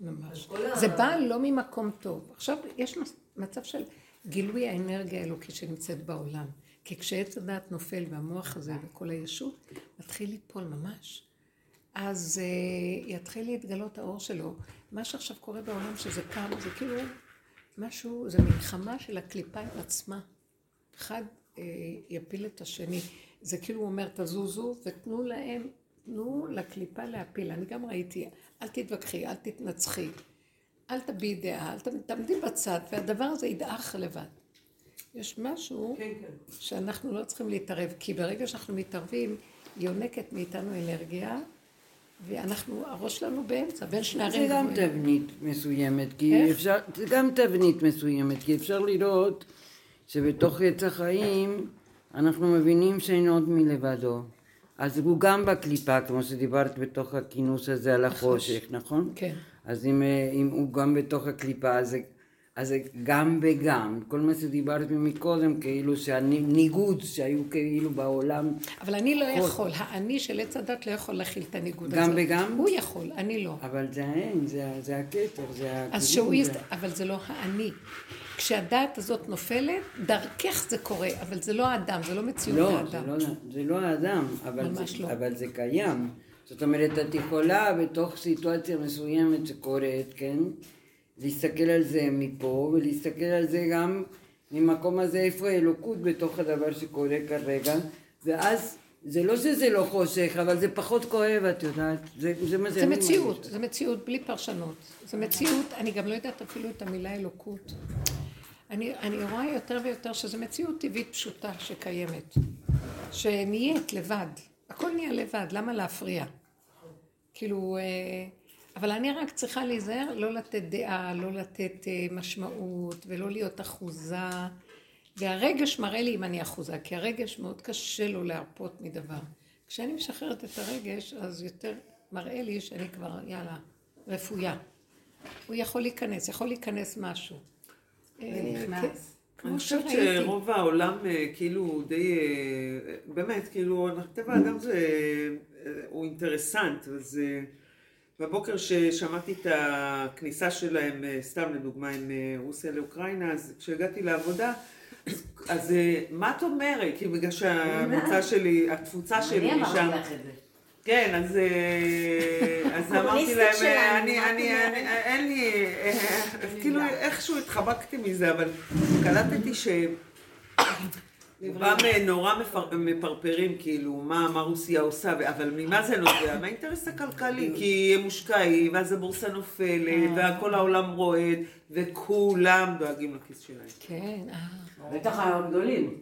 ממש. ה- זה בא לא ממקום טוב. עכשיו, יש מצב של גילוי האנרגיה האלוקית שנמצאת בעולם. כי כשעץ הדעת נופל והמוח הזה וכל הישות מתחיל ליפול ממש, אז uh, יתחיל להתגלות האור שלו. מה שעכשיו קורה בעולם שזה קם, זה כאילו משהו, זה מלחמה של הקליפה עם עצמה. אחד uh, יפיל את השני. זה כאילו הוא אומר, תזוזו ותנו להם, תנו לקליפה להפיל. אני גם ראיתי, אל תתווכחי, אל תתנצחי. אל תביעי דעה, אל תעמדי בצד, והדבר הזה ידעך לבד. יש משהו כן, כן. שאנחנו לא צריכים להתערב, כי ברגע שאנחנו מתערבים, יונקת מאיתנו אנרגיה, ואנחנו, הראש שלנו באמצע, בין שני זה ערים גם גבוהים. תבנית מסוימת, כי איך? אפשר, זה גם תבנית מסוימת, כי אפשר לראות שבתוך עץ החיים אנחנו מבינים שאין עוד מלבדו. אז הוא גם בקליפה, כמו שדיברת בתוך הכינוס הזה על החושך, נכון? כן. אז אם, אה, אם הוא גם בתוך הקליפה, אז זה, אז זה גם וגם. כל מה שדיברת מקודם, כאילו שהניגוד שהיו כאילו בעולם, אבל אני לא יכול, האני של עץ הדת לא יכול להכיל את הניגוד הזה. גם וגם? הוא יכול, אני לא. אבל זה האין, זה, זה הכתר, זה אז הכיוון, שהוא זה- יסת... אבל זה לא האני. כשהדעת הזאת נופלת, דרכך זה קורה, אבל זה לא האדם, זה לא מציאות לא, האדם. זה לא, זה לא האדם, אבל, זה, לא. אבל זה קיים. זאת אומרת, את יכולה בתוך סיטואציה מסוימת שקורית, כן? להסתכל על זה מפה, ולהסתכל על זה גם ממקום הזה, איפה האלוקות בתוך הדבר שקורה כרגע, ואז זה לא שזה לא חושך, אבל זה פחות כואב, את יודעת, זה, זה מה זה שאני מציאות. זה מציאות בלי פרשנות. זה מציאות, אני גם לא יודעת אפילו את המילה אלוקות. אני, אני רואה יותר ויותר שזו מציאות טבעית פשוטה שקיימת. שנהיית לבד. הכל נהיה לבד, למה להפריע? כאילו, אה, אבל אני רק צריכה להיזהר לא לתת דעה, לא לתת אה, משמעות, ולא להיות אחוזה. והרגש מראה לי אם אני אחוזה, כי הרגש מאוד קשה לו להרפות מדבר. כשאני משחררת את הרגש, אז יותר מראה לי שאני כבר, יאללה, רפויה. הוא יכול להיכנס, יכול להיכנס משהו. אה, נכנס. כ- אני חושבת. שרוב העולם אה, כאילו די, אה, באמת, כאילו, טבע האדם זה, אה, הוא אינטרסנט, אז אה, בבוקר ששמעתי את הכניסה שלהם, אה, סתם לדוגמה עם אה, רוסיה לאוקראינה, אז כשהגעתי לעבודה, אז- אה, מה את אומרת? כי בגלל שהמוצא שלי, התפוצה שלי אני משם. אמרתי לך את זה. כן, אז, אז אמרתי להם, אני, אני, אין לי, כאילו איכשהו התחבקתי מזה, אבל קלטתי ש... רובם אה, נורא מפר- מפרפרים, כאילו, מה, מה רוסיה עושה, אבל ממה זה נובע? מהאינטרס הכלכלי, כי הם מושקעים, ואז הבורסה נופלת, וכל העולם רועד, וכולם דואגים לכיס שלהם. כן, אה. בטח הגדולים.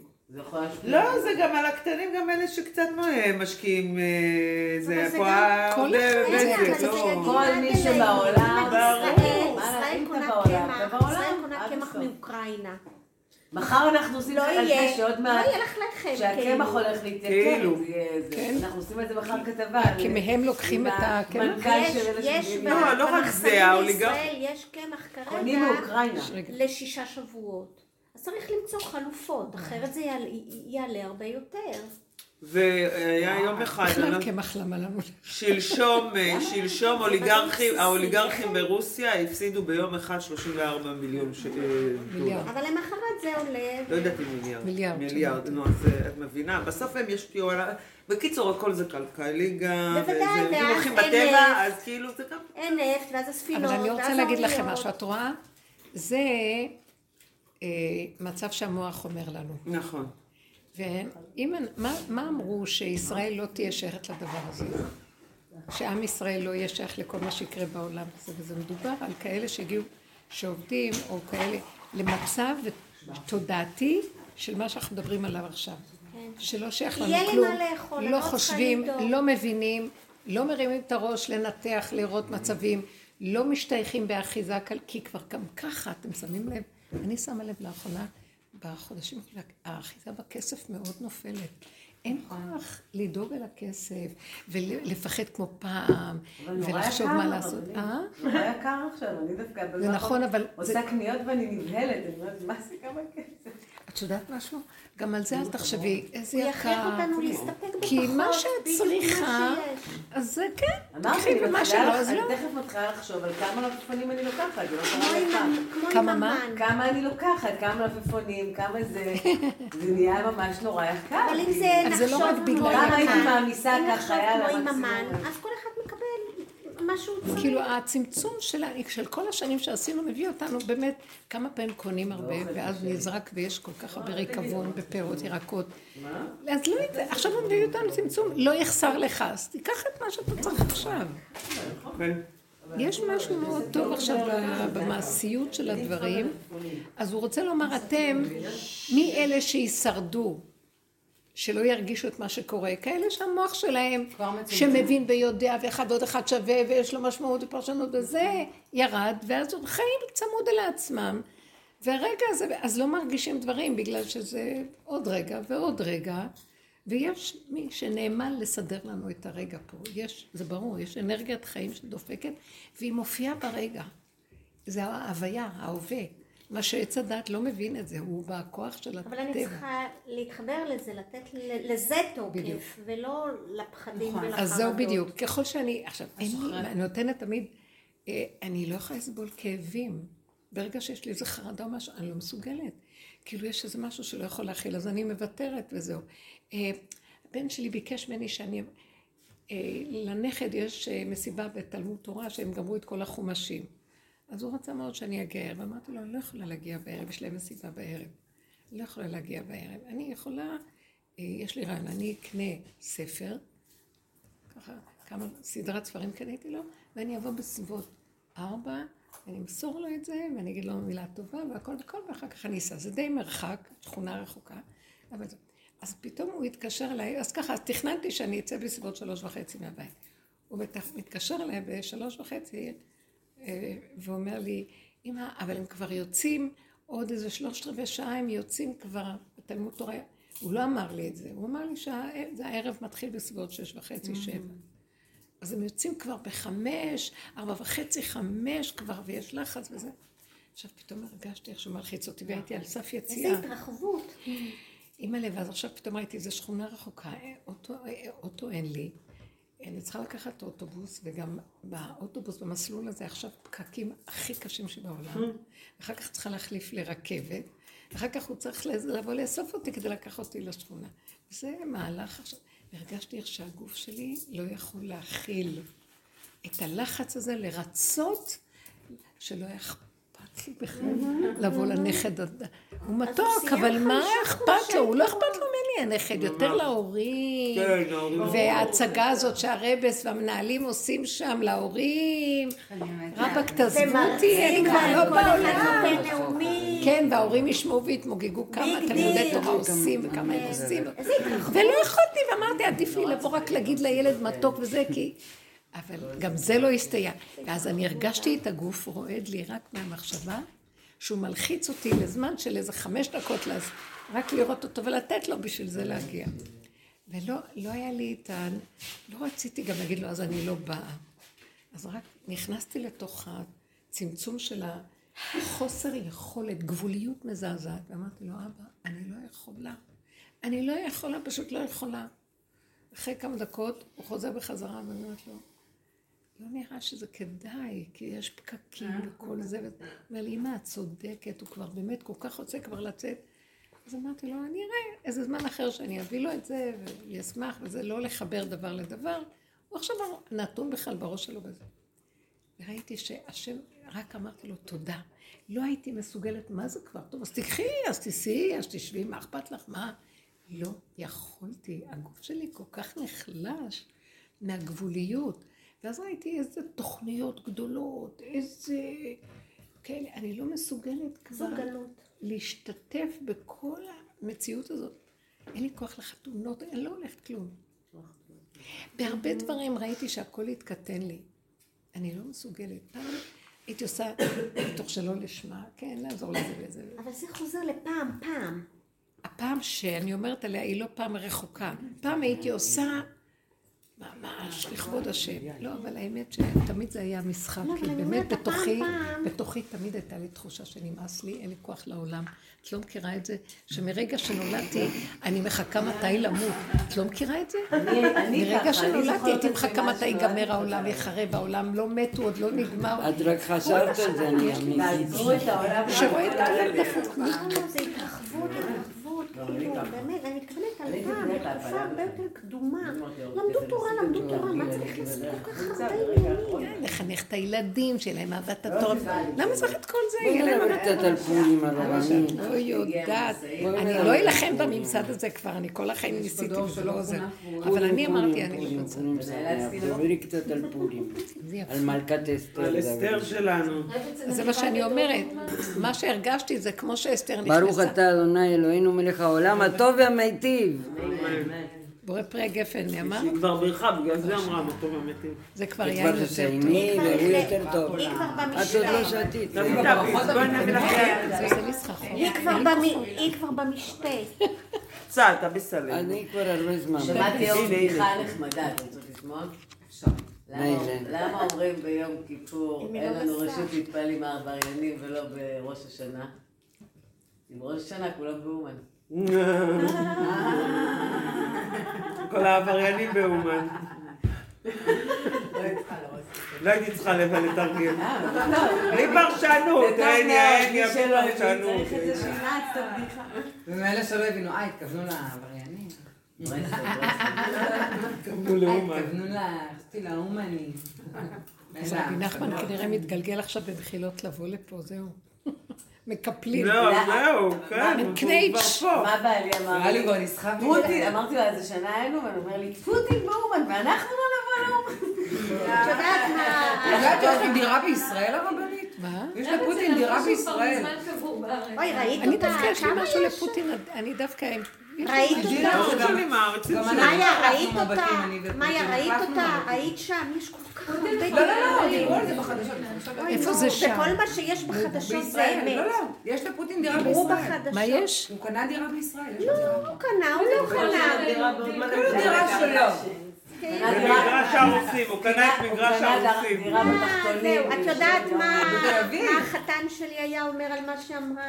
לא, זה גם על הקטנים, גם אלה שקצת אה, משקיעים, אה, זה פה ה- כל לא. מי. שבעולם, ישראל- ברור. ישראל מה, קונה קמח. מאוקראינה. מחר אנחנו עושים לא על זה שעוד לא מעט, יהיה לך לחם. שהקמח כאילו. הולך להתייקר, כאילו. כן. אנחנו עושים על זה מחר כתבה. כי מהם לוקחים את הקמח? המנכ"ל יש, לא, לא רק זה, במחסנים האוליגר- בישראל יש קמח קונים כרגע מאוקראינה. רגע. לשישה שבועות. אז צריך למצוא חלופות, אחרת זה יעלה הרבה יותר. והיה יום אחד, לא-? שלשום, אה, שלשום אוליגרכים, בסיסי. האוליגרכים ברוסיה הפסידו ביום אחד 34 מיליון ש- אה, דולר. מיליארד. אבל למחרת זה עולה. לא יודעת אם מיליארד. מיליארד. מיליארד, נו, אז אה, את מבינה? בסוף הם ישפיעו על ה... בקיצור, הכל זה כלכלי גם. ואז הולכים בטבע. אז כאילו זה גם... אין נפט, ואז הספינות, אבל אני רוצה ואז להגיד לכם. משהו, את רואה? זה אה, מצב שהמוח אומר לנו. נכון. ואם, מה, מה אמרו שישראל לא תהיה שייכת לדבר הזה? שעם ישראל לא יהיה שייך לכל מה שיקרה בעולם הזה, וזה מדובר על כאלה שהגיעו, שעובדים, או כאלה, למצב תודעתי של מה שאנחנו מדברים עליו עכשיו. שלא שייך לנו כלום, לאכול, לא חושבים. לא מבינים, לא מרימים את הראש לנתח, לראות מצבים, לא משתייכים באחיזה, כי כבר גם ככה, אתם שמים לב, אני שמה לב לאחרונה, בחודשים, האחרונים, האחיזה בכסף מאוד נופלת. אין כוח לדאוג על הכסף, ולפחד כמו פעם, אבל ולחשוב מה לעשות. רבנית. אה? נורא יקר עכשיו, אני דווקא זה נכון, אבל עושה קניות ואני נבהלת, אני אומרת, מה זה כמה כסף? את יודעת משהו? גם על זה אל תחשבי, איזה הוא יקר. יכריח אותנו להסתפק בפחות, כי מה שאת צריכה. אז זה כן, אמרתי, תקחי אני ומה מתחילה שלא, אז אני לא. תכף מתחילה לחשוב על כמה מלפפונים אני לוקחת, זה לא כמה מה? כמה אני לוקחת, כמה מלפפונים, כמה זה, זה נהיה ממש נורא יקר. אבל אם. זה לא נחשוב כמו עם המן, מעמיסה אם נחשוב כמו עם. המן, אז כל אחד מה שהוא צריך. כאילו הצמצום של, כל השנים שעשינו מביא אותנו באמת כמה פעמים קונים הרבה ואז נזרק ויש כל כך הרבה ריקבון בפירות, ירקות. אז לא, עכשיו הוא מביא אותנו צמצום, לא יחסר לך, אז תיקח את מה שאתה צריך עכשיו. כן. יש משהו מאוד טוב עכשיו במעשיות של הדברים, אז הוא רוצה לומר, אתם, מי אלה שישרדו, שלא ירגישו את מה שקורה, כאלה שהמוח שלהם, שמבין ויודע, ואחד ועוד אחד שווה, ויש לו משמעות ופרשנות, וזה ירד, ואז עוד חיים צמוד אל עצמם. והרגע הזה, אז לא מרגישים דברים, בגלל שזה עוד רגע ועוד רגע, ויש מי שנאמן לסדר לנו את הרגע פה. יש, זה ברור, יש אנרגיית חיים שדופקת, והיא מופיעה ברגע. זה ההוויה, ההווה. מה שעץ הדת לא מבין את זה, הוא בכוח של הטבע. אבל אני צריכה להתחבר לזה, לתת ל- לזה בדיוק. תוקף, ולא לפחדים ולחרדות. אז זהו בדיוק, ככל שאני, עכשיו, אין לי, אני נותנת תמיד, אה, אני לא יכולה לסבול כאבים. ברגע שיש לי איזה חרדה או משהו, אני לא מסוגלת. כאילו יש איזה משהו שלא יכול להכיל, אז אני מוותרת וזהו. אה, הבן שלי ביקש ממני שאני, אה, לנכד יש מסיבה בתלמוד תורה שהם גמרו את כל החומשים. אז הוא רצה מאוד שאני אגיע הערב, אמרתי לו, אני לא יכולה להגיע בערב, יש להם מסיבה בערב. אני לא יכולה להגיע בערב. אני יכולה, אה, יש לי רעיון, אני אקנה ספר, ככה, כמה סדרת ספרים קניתי לו, ואני אבוא בסביבות ארבע, ואני אמסור לו את זה, ואני אגיד לו מילה טובה, והכל וכל, ואחר כך אני אסע. זה די מרחק, שכונה רחוקה, אבל זה... אז פתאום הוא התקשר אליי, אז ככה, אז תכננתי שאני אצא בסביבות שלוש וחצי מהבית. הוא מת- מתקשר אליי בשלוש וחצי, ואומר לי, אמא, אבל הם כבר יוצאים, עוד איזה שלושת רבעי שעה הם יוצאים כבר, בתלמוד תורה. הוא לא אמר לי את זה, הוא אמר לי שהערב מתחיל בסביבות שש וחצי, שבע. אז הם יוצאים כבר בחמש, ארבע וחצי, חמש כבר, ויש לחץ וזה. עכשיו פתאום הרגשתי איך שהוא מלחיץ אותי, והייתי על סף יציאה. איזה התרחבות. אימא'לה, ואז עכשיו פתאום ראיתי איזו שכונה רחוקה, אה, אה, אוטו אין לי. אני צריכה לקחת אוטובוס, וגם באוטובוס, במסלול הזה, עכשיו פקקים הכי קשים שבעולם. אחר כך צריכה להחליף לרכבת, ואחר כך הוא צריך לבוא לאסוף אותי כדי לקחת אותי לשכונה. זה מהלך עכשיו. והרגשתי איך שהגוף שלי לא יכול להכיל את הלחץ הזה לרצות שלא אכפת לי בכלל לבוא לנכד. הוא מתוק, אבל מה אכפת לו? הוא לא אכפת לו ממני הנכד, יותר להורים. כן, ההורים. וההצגה הזאת שהרבס והמנהלים עושים שם להורים. רבאק תעזבו אותי, אני כבר לא בעולם. כן, וההורים ישמעו ויתמוגגו כמה תלמודי. תורה עושים וכמה הם עושים. ולא יכולתי, ואמרתי, עדיף לי לבוא רק להגיד לילד מתוק וזה, כי... אבל גם זה לא הסתייע. ואז אני הרגשתי את הגוף רועד לי רק מהמחשבה שהוא מלחיץ אותי לזמן של איזה חמש דקות, לאז, רק לראות אותו ולתת לו בשביל זה להגיע. ולא לא היה לי את ה... לא רציתי גם להגיד לו, אז אני לא באה. אז רק נכנסתי לתוך הצמצום של החוסר יכולת, גבוליות מזעזעת, ואמרתי לו, אבא, אני לא יכולה. אני לא יכולה, פשוט לא יכולה. אחרי כמה דקות הוא חוזר בחזרה ואני אומרת לו, לא נראה שזה כדאי, כי יש פקקים וכל זה. וזה." הוא אומר לי, אמא, את צודקת, הוא כבר באמת כל כך רוצה כבר לצאת. אז אמרתי לו, אני אראה איזה זמן אחר שאני אביא לו את זה, וישמח, וזה לא לחבר דבר לדבר. הוא עכשיו נתון בכלל בראש שלו בזה. וראיתי שהשם, רק אמרתי לו תודה. לא הייתי מסוגלת, מה זה כבר? טוב, אז תקחי, אז תיסעי, אז תשבי, מה אכפת לך? מה? לא יכולתי, הגוף שלי כל כך נחלש. מהגבוליות. ואז ראיתי איזה תוכניות גדולות, איזה... כאלה, אני לא מסוגלת כבר. להשתתף בכל המציאות הזאת. אין לי כוח לחתונות, אני לא הולכת כלום. בהרבה דברים ראיתי שהכל התקטן לי. אני לא מסוגלת. פעם הייתי עושה, מתוך שלא לשמה, כן, לעזור לזה וזה. אבל זה חוזר לפעם, פעם. הפעם שאני אומרת עליה היא לא פעם רחוקה. פעם הייתי עושה ממש לכבוד השם. לא, אבל האמת שתמיד זה היה משחק, לא, כי באמת בתוכי. בתוכי תמיד הייתה לי תחושה שנמאס לי, אין לי כוח לעולם. את לא מכירה את זה? שמרגע שנולדתי, אני מחכה מתי למות. את לא מכירה את זה? מרגע שנולדתי הייתי מחכה מתי ייגמר העולם. יחרב העולם, לא מתו, עוד לא נגמר. את רק חשבת על זה, אני אמיתי. העולם. שרואה את העולם דפוק. זה התרחבות, כאילו, באמת, אני מתכוונת בדרך תקופה הרבה יותר קדומה. אמרתי, למדו תורה, למדו תורה, מה צריך לעשות כל כך הרבה עניינים? כן, לחנך את הילדים, שיהיה להם אהבת התורה. למה צריך את כל זה? יהיה להם אהבת הרבנים. לא יודעת. אני לא אלחם בממסד הזה כבר, אני כל החיים ניסיתי וזה לא עוזר. אבל אני אמרתי, אני לא רוצה. דברי קצת על פורים. על מלכת אסתר. על אסתר. שלנו. זה מה שאני אומרת. מה שהרגשתי זה כמו שאסתר נכנסה. ברוך אתה אדוני אלוהינו מלך העולם הטוב והמיטיב. בורא פרי הגפן, מי אמר? היא כבר בירכה, בגלל זה אמרה מה טוב המתים. זה כבר יין יותר טוב. תסיימי והוא יותר טוב. היא כבר את עוד לא. שתית. היא כבר במ- היא כבר במשתה. קצת, תביא סלם. אני כבר הרבה זמן. שמעתי היום הנה, בדיחה. נחמדה, אתם רוצות לשמוע? למה- אומרים ביום כיפור, אין לא לנו. רשות להתפעל עם העבריינים ולא בראש השנה? עם ראש השנה כולם באומן. כל העבריינים באומן. לא הייתי צריכה לבד לתרגם. בלי פרשנות, אין מאוד, אין יא בלי פרשנות. צריך איזה שינץ את הבדיחה. ומאלה שלא הבינו, אה, התכוונו לעבריינים. אה, לאומן. התכוונו לאומנים. נחמן כנראה מתגלגל עכשיו בבחילות לבוא לפה, זהו. מקפלים. לא, זהו, כן, הוא. כבר פה. מה בעלי אמר נראה לי? כבר. פוטין, אמרתי לו איזה שנה היינו, ואני אומר לי, פוטין באומן, ואנחנו לא נבוא לאומן. את יודעת מה... את יודעת שיש לי דירה בישראל הרבנית? מה? יש לפוטין דירה בישראל. אוי, ראית אני אותה? דווקא יש לי משהו? לפוטין, אני דווקא... ראית אותה? לא מאיה, ראית אותה? מאיה, ראית אותה? היית שם? יש כל כך הרבה לא, לא, לא. דיברו על זה בחדשות. איפה זה שם? וכל מה שיש בחדשות זה אמת. לא, לא, יש לפוטין דירה בישראל. מה יש? הוא קנה דירה בישראל, לא. הוא קנה, הוא לא קנה. כל דירה שלו. כן. במגרש הרוסים, הוא קנה את מגרש הוא הרוסים. אה. זהו, את יודעת מה החתן שלי היה אומר על מה שאמרה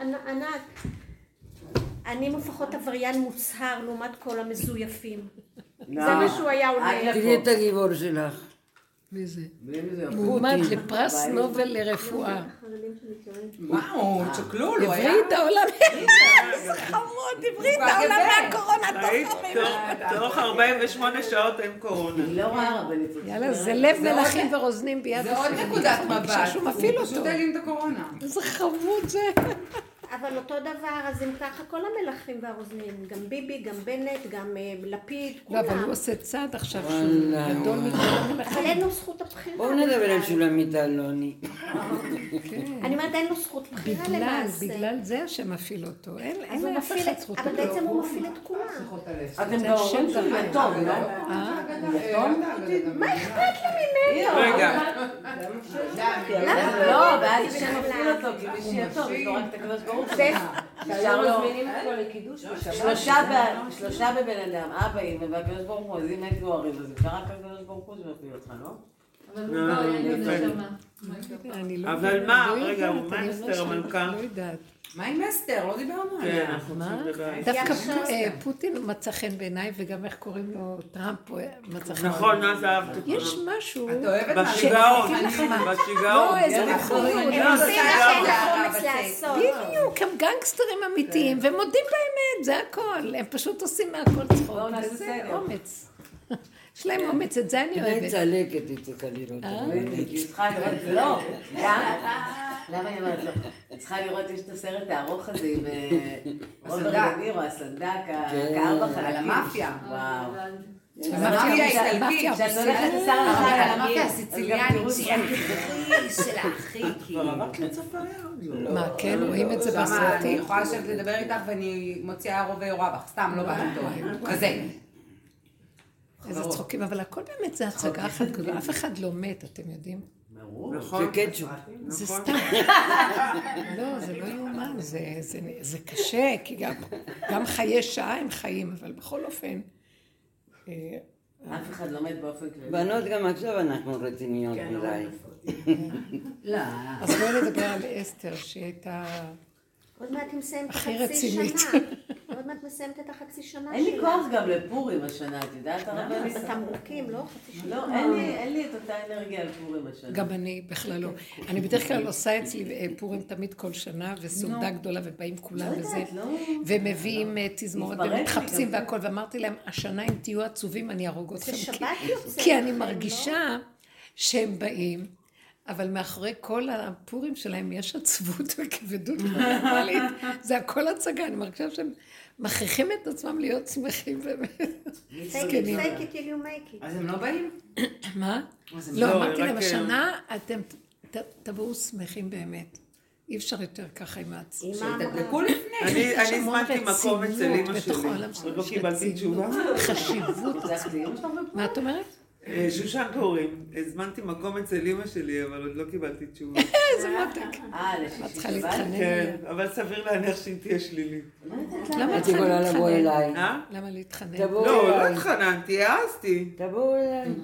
ענ- ענת? אני לפחות עבריין מוצהר לעומת כל המזויפים. זה מה שהוא היה אומר. תראי את הגיבור שלך. מי זה? מועמד לפרס נובל לרפואה. מה, הוא צ'קלול, הוא היה... הבריא את העולם, איזה חמוד, הבריא את העולם מהקורונה? תוך חמש. תוך 48 שעות אין קורונה. לא רואה רבנית. יאללה, זה לב זה מלכים עוד- ורוזנים ביד זה עוד. נקודת מבט. שהוא הוא מפעיל פשוט אותו. העלים את הקורונה. איזה חמוד זה. אבל אותו דבר, אז אם ככה כל המלכים והרוזנים, גם ביבי, גם בנט, גם אה, לפיד, לא, אבל הוא כולם. עושה צעד עכשיו שהוא גדול מכל אבל. אין לו זכות הבחירה. בואו נדבר על בכלל. שולמית אלוני. אני אומרת, אין לו זכות בחירה למעשה. בגלל זה השם מפעיל אותו. אין לאף אחד את, זכות. אבל בעצם הוא מפעיל את כולם. אתם זה שהוא דרכו. יתום, לא? אה? מה אכפת לי ממנו? רגע, לא, ואז השם מפעיל אותו, כי מי שיתום, יש לו רק את הקדוש ברוך הוא. לו שלושה ב- שלושה בבן אדם, אבא, אמא והקדוש ברוך הוא, אז אם הייתי הורים, אז אפשר רק הקדוש ברוך הוא שמפעיל אותך, לא? אני לא אבל יודעת, מה, לא רגע, אסתר ממש המלכה? לא יודעת. מה עם אסתר? לא דיברנו כן, עליה. אנחנו מה? צריכים לדבר. דווקא אה, פוטין מצא חן בעיניי, וגם איך קוראים לו, טראמפ הוא מצא חן. נכון, אז אהבת אותו. יש משהו... את אוהבת בשיגעון, מה. בשיגעון. לא, איזה כן, רכות. הם לא, עושים. שאין לחומץ לעשות. בדיוק, הם גנגסטרים אמיתיים, והם מודים באמת, זה הכל. הם פשוט עושים מהכל צחוק, נעשה וזה. אומץ. יש להם אומץ, את זה אני אוהבת. צלקת היא צריכה לראות. אה? היא צריכה לראות, לא, למה? אני אומרת לא? צריכה לראות, יש את הסרט הארוך הזה עם אה, רוברט הסנדק. דנירו, הסנדק, כן. כארבע על חלקים. המאפיה. וואו. המאפיה האיטלקית, כשאת הולכת לשר אחד, המאפיה הסיציליאנית, שהיא הכי של הכי, כאילו. לא. מה, כן, רואים את זה שמה, אני בסרטים? יכולה לשבת לדבר איתך ואני מוציאה רובה יורה בך, סתם, לא טוב. כזה. איזה צחוקים, אבל הכל באמת זה הצגה אחת גדולה, אף אחד לא מת, אתם יודעים? נכון. זה קטשופ. זה נכון. סתם. לא, זה לא יאומן, זה- זה- זה קשה, כי גם- גם חיי שעה הם חיים, אבל בכל אופן, אה, אף אחד לא מת באופן כללי. בנות, גם עכשיו אנחנו רציניות כן, מדי. לא. אז בואי נדבר על אסתר, שהיא הייתה... עוד מעט היא מסיימת את החצי רצינית. שנה. עוד מעט מסיימת את החצי שנה אין לי שלה. כוח גם לפורים השנה, את יודעת הרבנית? בתמרוקים, לא? חצי שנה. לא, אין לי- אין לי את אותה אנרגיה על פורים השנה. גם אני בכלל לא. אני בדרך כלל עושה אצלי אה, פורים תמיד כל שנה, וסעודה גדולה, ובאים כולם וזה, לא. ומביאים אה, תזמורת, ומתחפשים. והכל, ואמרתי להם, השנה אם תהיו עצובים אני אהרוג זה אתכם. כי- שבת יוצא. כי אני לא? מרגישה שהם באים, אבל מאחורי כל הפורים שלהם יש עצבות וכבדות נורמלית. זה הכל הצגה, אני מרגישה שהם מכריחים את עצמם להיות שמחים באמת. זקנים. אז הם לא באים? מה? לא, לא, אמרתי להם, אה, השנה אתם ת- תבואו שמחים באמת. אי אפשר יותר ככה עם תדלקו לפני. אני הזמנתי מקום אצל אמא בתוך שלי. עוד לא קיבלתי. תשובה. חשיבות. מה את אומרת? אה, שושן פורים, הזמנתי מקום אצל אמא שלי, אבל עוד לא קיבלתי תשובה. איזה מותק. אה, לשישי שבת? כן, אבל סביר להניח שהיא תהיה שלילית. למה את יכולה לבוא? אליי. אה? למה להתחנן? לא, לא. התחננתי, העזתי. תבואו אליי.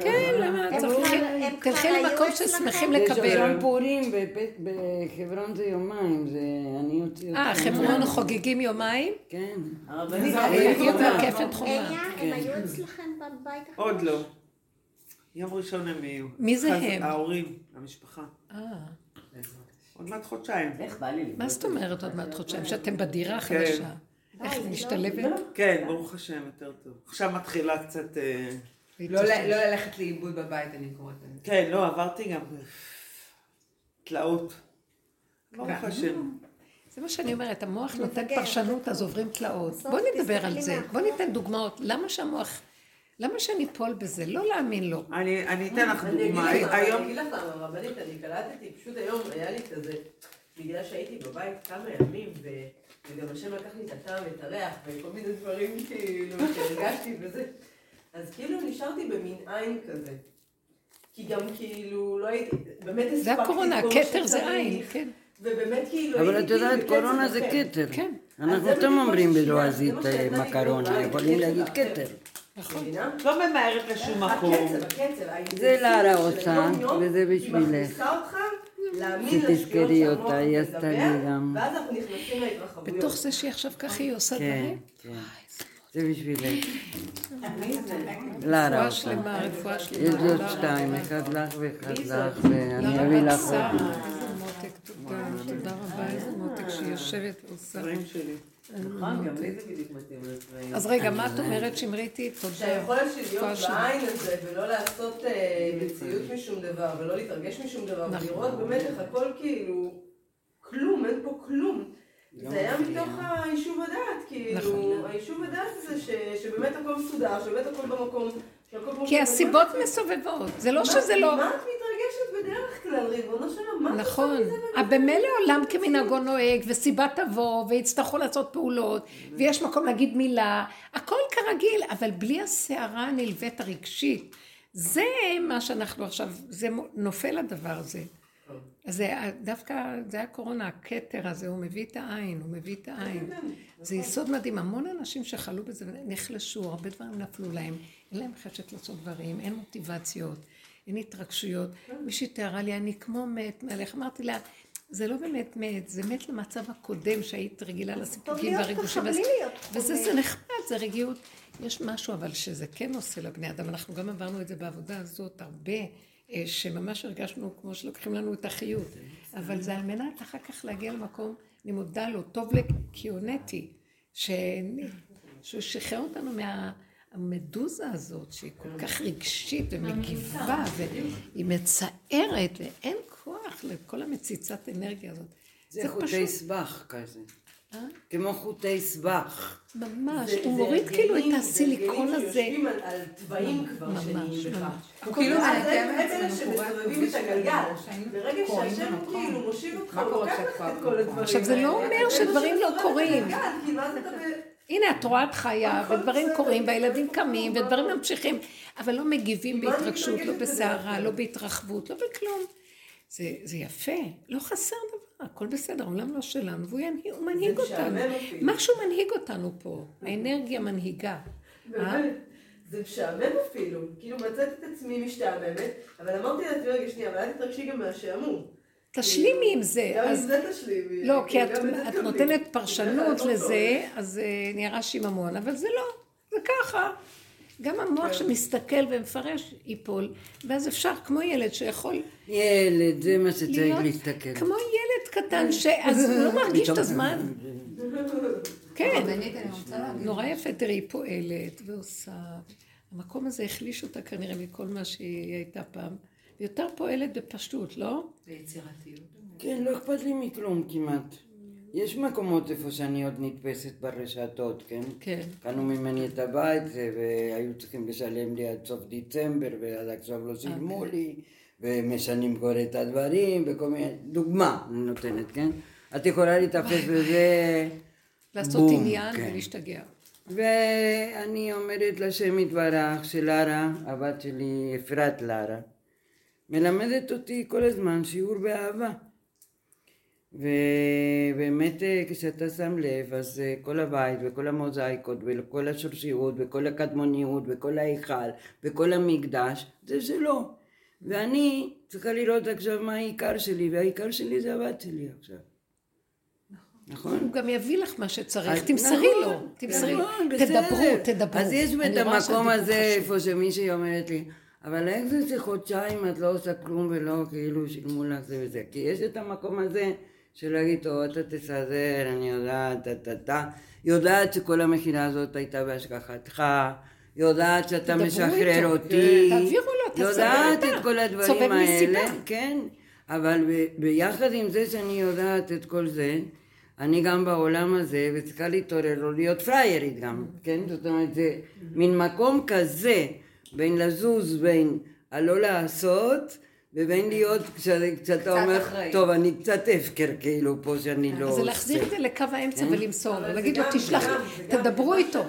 כן, למה הם צריכים? תלכי למקום? ששמחים זה לקבל. שושן פורים, בפ- בחברון זה יומיים, זה אני אוציא אה. חברון חוגגים יומיים? כן. הרבנית, חומה. איה, הם היו אצלכם בבית החדש? עוד לא. יום ראשון הם יהיו. מי זה הם? ההורים, המשפחה. אה, עוד מעט חודשיים. איך בא לי? מה זאת אומרת עוד מעט חודשיים? שאתם בדירה כן. החדשה. די, איך את לא- משתלבת? כן, ברוך השם, יותר טוב. עכשיו מתחילה קצת... לא לא ללכת לאיבוד בבית, אני קוראת לזה. כן, לא, עברתי גם תלאות. ברוך. השם. זה מה שאני אומרת, המוח נותן. פרשנות, אז עוברים תלאות. בואו נדבר על זה. בואו ניתן דוגמאות. למה שהמוח, למה שאני אפול בזה? לא להאמין לו. אני אני אתן לך דוגמה. לך, אני היום... אגיד לך למה, רבנית, אני קלטתי, פשוט היום היה לי כזה, בגלל שהייתי בבית כמה ימים, וגם השם לקח לי את הטעם ואת הריח, וכל מיני דברים כאילו שהרגשתי וזה, אז כאילו נשארתי במין עין כזה. כי גם כאילו לא הייתי, באמת הספקתי זה הקורונה, הכתר זה עין, כן. ובאמת כאילו אבל את יודעת, כאילו קורונה זה אחר. כתר. כן. אנחנו בדיוק אומרים בלועזית לי מקרונה, תורה, יכולים הקצב להגיד. כתר. נכון. מבינה? לא ממהרת לשום מקום. הקצב, הקצב, זה לארה היום-יום, וזה היא בשבילך. מכניסה אותך להאמין שתזכרי אותה, היא עשתה לי גם. ואז אנחנו נכנסים להתרחבויות. בתוך זה שהיא עכשיו ככה היא עושה כן, דברים. כן. זה בשבילך. לארה רפואה עושה. שלמה, רפואה יש שלמה. לי עוד שתיים. אחד לך ואחד לך? ואני אביא לך עוד. תודה, תודה רבה, איזה מותק שהיא יושבת ועושה. נכון. אז רגע, מה את אומרת, שמריתי? תודה. שהיכולת שלי להיות. בעין הזה ולא לעשות אה, מציאות משום דבר ולא להתרגש משום דבר נכון. ולראות באמת איך הכל כאילו כלום, אין פה כלום. זה היה מתוך היישוב הדעת, כאילו, נכון. היישוב הדעת הזה ש- שבאמת הכל מסודר, שבאמת הכל במקום, כי הסיבות. מסובבות, זה לא שזה לא... מה את מתרגשת בדרך כלל, ריבונו של עולם? נכון. אבל במילא עולם כמנהגו נוהג, וסיבה תבוא, ויצטרכו לעשות פעולות, ויש מקום להגיד מילה, הכל כרגיל, אבל בלי הסערה הנלווית הרגשית. זה מה שאנחנו עכשיו, זה נופל הדבר הזה. אז זה דווקא, זה הקורונה, הכתר הזה, הוא מביא את העין, הוא מביא את העין. זה יסוד מדהים, המון אנשים שחלו בזה נחלשו, הרבה דברים נפלו להם, אין להם חשק לעשות דברים, אין מוטיבציות, אין התרגשויות. מישהי תיארה לי, אני כמו מת מהלך, אמרתי לה, זה לא באמת מת, זה מת למצב הקודם שהיית רגילה לסיפוקים להיות והריגושים. ככה, וזה- בלי להיות וזה. זה נחמד, זה רגיעות. יש משהו אבל שזה כן עושה לבני אדם, אנחנו גם עברנו את זה בעבודה הזאת הרבה, שממש הרגשנו כמו שלוקחים לנו את החיות. אבל זה על מנת אחר כך להגיע למקום, אני מודה לו, טוב הונאתי, ש- שהוא שחרר אותנו מהמדוזה הזאת, שהיא כל כך רגשית ומגיבה, והיא מצערת, ואין כוח לכל המציצת אנרגיה הזאת. זה חוטי סבך כזה. כמו חוטי סבך. ממש, זה- הוא זה מוריד כאילו את הסיליקון זה הזה. הרגלים שיושבים על- תוואים כבר שנהיים בך. ממש. הוא כאילו מעכב הם את אלה שמסובבים את הגלגל. ברגע שהשם. כאילו מושיב אותך, הוא לוקח לך את כל? הדברים עכשיו, זה לא. אומר זה שדברים לא קורים. כאילו, הנה, את רואה את חיה, הכל ודברים קורים, והילדים הכל קמים, בסדר. ודברים ממשיכים, אבל לא מגיבים אני בהתרגשות, לא בסערה, לא? בהתרחבות, לא בכלום. זה, זה יפה, לא חסר דבר, הכל בסדר, העולם לא שלנו, והוא ינהיג, הוא מנהיג אותנו. משהו מנהיג אותנו פה, האנרגיה מנהיגה. אה? באמת, זה משעמם אפילו, כאילו מצאתי את עצמי משתעממת, אבל אמרתי לעצמי, רגע שנייה, אבל אל תתרגשי גם מהשעמום. תשלימי עם זה. גם עם זה תשלימי. לא, כי את. נותנת פרשנות לא לזה, אז אה, נראה שיממון, אבל זה לא, זה ככה. גם המוח כן. שמסתכל ומפרש ייפול, ואז אפשר, כמו ילד שיכול ילד, זה מה שצריך להסתכל. כמו ילד קטן, שאז הוא לא מרגיש את הזמן. כן, להגיד. נורא יפה, תראי, היא פועלת ועושה. המקום הזה החליש אותה כנראה מכל מה שהיא הייתה פעם. היא יותר פועלת בפשטות, לא? ביצירתיות. כן, לא אכפת לי מכלום כמעט. יש מקומות איפה שאני עוד נתפסת ברשתות, כן? כן. קנו ממני את הבית והיו צריכים לשלם לי עד סוף דצמבר, ועד עכשיו לא שילמו אוקיי. לי, ומשנים כבר את הדברים, וכל מיני... דוגמה אני נותנת, כן? את יכולה להתאפס בזה... לעשות בום, עניין כן. ולהשתגע. ואני אומרת לשם יתברך שלרה, הבת שלי אפרת לרה, מלמדת אותי כל הזמן שיעור באהבה. ובאמת אה, כשאתה שם לב, אז אה, כל הבית וכל המוזאיקות וכל השורשיות וכל הקדמוניות וכל ההיכל וכל המקדש, זה שלו. ואני צריכה לראות עכשיו מה העיקר שלי, והעיקר שלי זה הבת שלי עכשיו. נכון? הוא גם יביא לך מה שצריך, תמסרי נכון, לו, תמסרי, נכון. תדברו, תדברו. אז יש את המקום הזה. איפה שמישהי אומרת לי, אבל איך זה שחודשיים את לא עושה כלום ולא כאילו שילמו לך זה וזה? כי יש את המקום הזה של להגיד, טוב, אתה תסדר, אני יודעת, טה טה, יודעת שכל המכירה הזאת הייתה בהשגחתך, יודעת שאתה משחרר אותי, כן. תעבירו לו, תסדר יודעת. את כל הדברים מסיבה. האלה, כן, אבל ב- ביחד עם זה שאני יודעת את כל זה, אני גם בעולם הזה, וצריכה להתעורר, לא להיות פריירית גם, כן? זאת אומרת, זה מין מקום כזה, בין לזוז, בין הלא לעשות, ובין להיות, כש- כשאתה אומר, אחראי. טוב, אני קצת הפקר כאילו פה שאני לא זה להחזיר את. זה לקו האמצע כן. ולמסור לו, אבל להגיד זה לו, תשלח, תדברו איתו.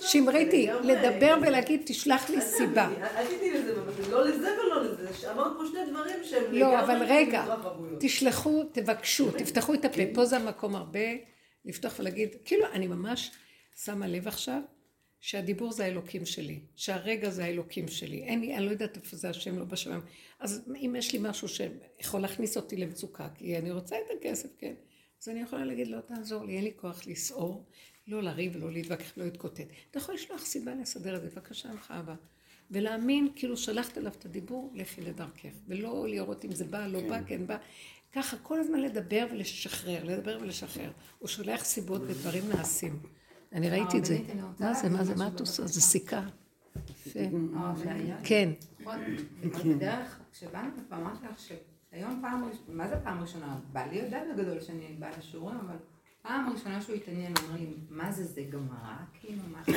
שמריתי, לדבר ולהגיד, תשלח לי אל סיבה. אל תתני לזה לא לזה ולא לזה, אמרת פה שני דברים שהם לא, אבל רגע, התרחבויות. תשלחו, תבקשו, תפתחו את הפה, פה זה המקום הרבה לפתוח ולהגיד, כאילו, אני ממש שמה לב עכשיו, שהדיבור זה האלוקים שלי, שהרגע זה האלוקים שלי, אין לי, אני לא יודעת איפה זה השם לא בשמיים, אז אם יש לי משהו שיכול להכניס אותי למצוקה, כי אני רוצה את הכסף, כן, אז אני יכולה להגיד, לא תעזור לי, אין לי כוח לסעור, לא לריב ולא להתווכח, לא להתקוטט. אתה יכול לשלוח סיבה לסדר את זה, בבקשה ממך אבא. ולהאמין, כאילו שלחת אליו את הדיבור, לכי לדרכך. ולא לראות אם זה בא, לא בא, כן בא. ככה, כל הזמן לדבר ולשחרר, לדבר ולשחרר. הוא שולח סיבות ודברים נעשים. אני ראיתי את זה. מה זה, מה זה, מה את עושה? זה. סיכה. יפה. אה? כן. נכון, בדרך, כשבאנו לפה, אמרתי לך שהיום פעם ראשונה, מה זה פעם ראשונה? בעלי יודע בגדול שאני באה לשיעורים, אבל פעם ראשונה שהוא התעניין, הוא אומר לי, מה זה, זה גמרא? כאילו, מה זה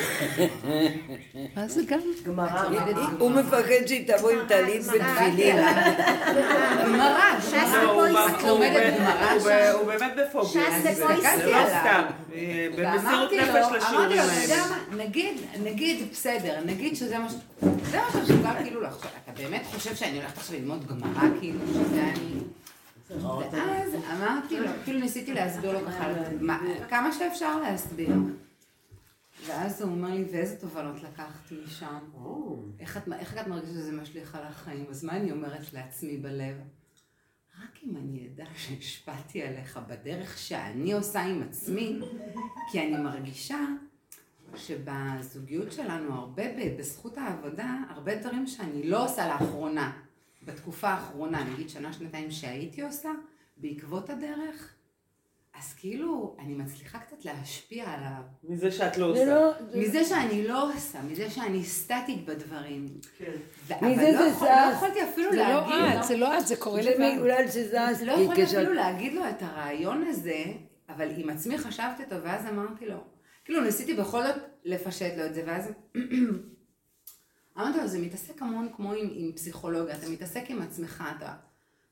גמרא? מה זה גם? גמרא, הוא מפחד שהיא תבוא עם טלית ותפילין. גמרא, ש"ס ש"ס. זה פה הוא- את לומדת גמרא הוא- שם? הוא באמת בפוביה, ש"ס זה זה לא. סתם, אה, במסירות נפש לשיעורים האלה. נגיד, נגיד, בסדר, נגיד שזה מה ש... זה מה שמשוגע כאילו לחשוב, אתה באמת חושב שאני הולכת עכשיו ללמוד גמרא, כאילו, שזה אני... ואז אמרתי לו, כאילו ניסיתי להסביר לו ככה, מה- כמה שאפשר להסביר. ואז הוא אומר לי, ואיזה תובנות לקחתי משם? איך את, איך את מרגישה שזה משליך על החיים? אז מה אני אומרת לעצמי בלב? רק אם אני אדע שהשפעתי עליך בדרך שאני עושה עם עצמי, כי אני מרגישה שבזוגיות שלנו הרבה, בזכות העבודה, הרבה דברים שאני לא עושה לאחרונה, בתקופה האחרונה, נגיד שנה, שנתיים שהייתי עושה, בעקבות הדרך, אז כאילו, אני מצליחה קצת להשפיע על ה... מזה שאת לא זה עושה. לא... מזה שאני לא עושה, מזה שאני סטטית בדברים. כן. ו- מזה אבל לא זה יכול- זז. לא יכולתי אפילו זה לא להגיד... את, זה לא את, זה קורה זה לבד. בגלל שזזתי, לא יכולתי כשאת... אפילו להגיד לו את הרעיון הזה, אבל עם עצמי חשבתי אותו, ואז אמרתי לו, כאילו ניסיתי בכל זאת לפשט לו את זה, ואז אמרתי לו, זה מתעסק המון כמו עם, עם פסיכולוגיה, אתה מתעסק עם עצמך, אתה...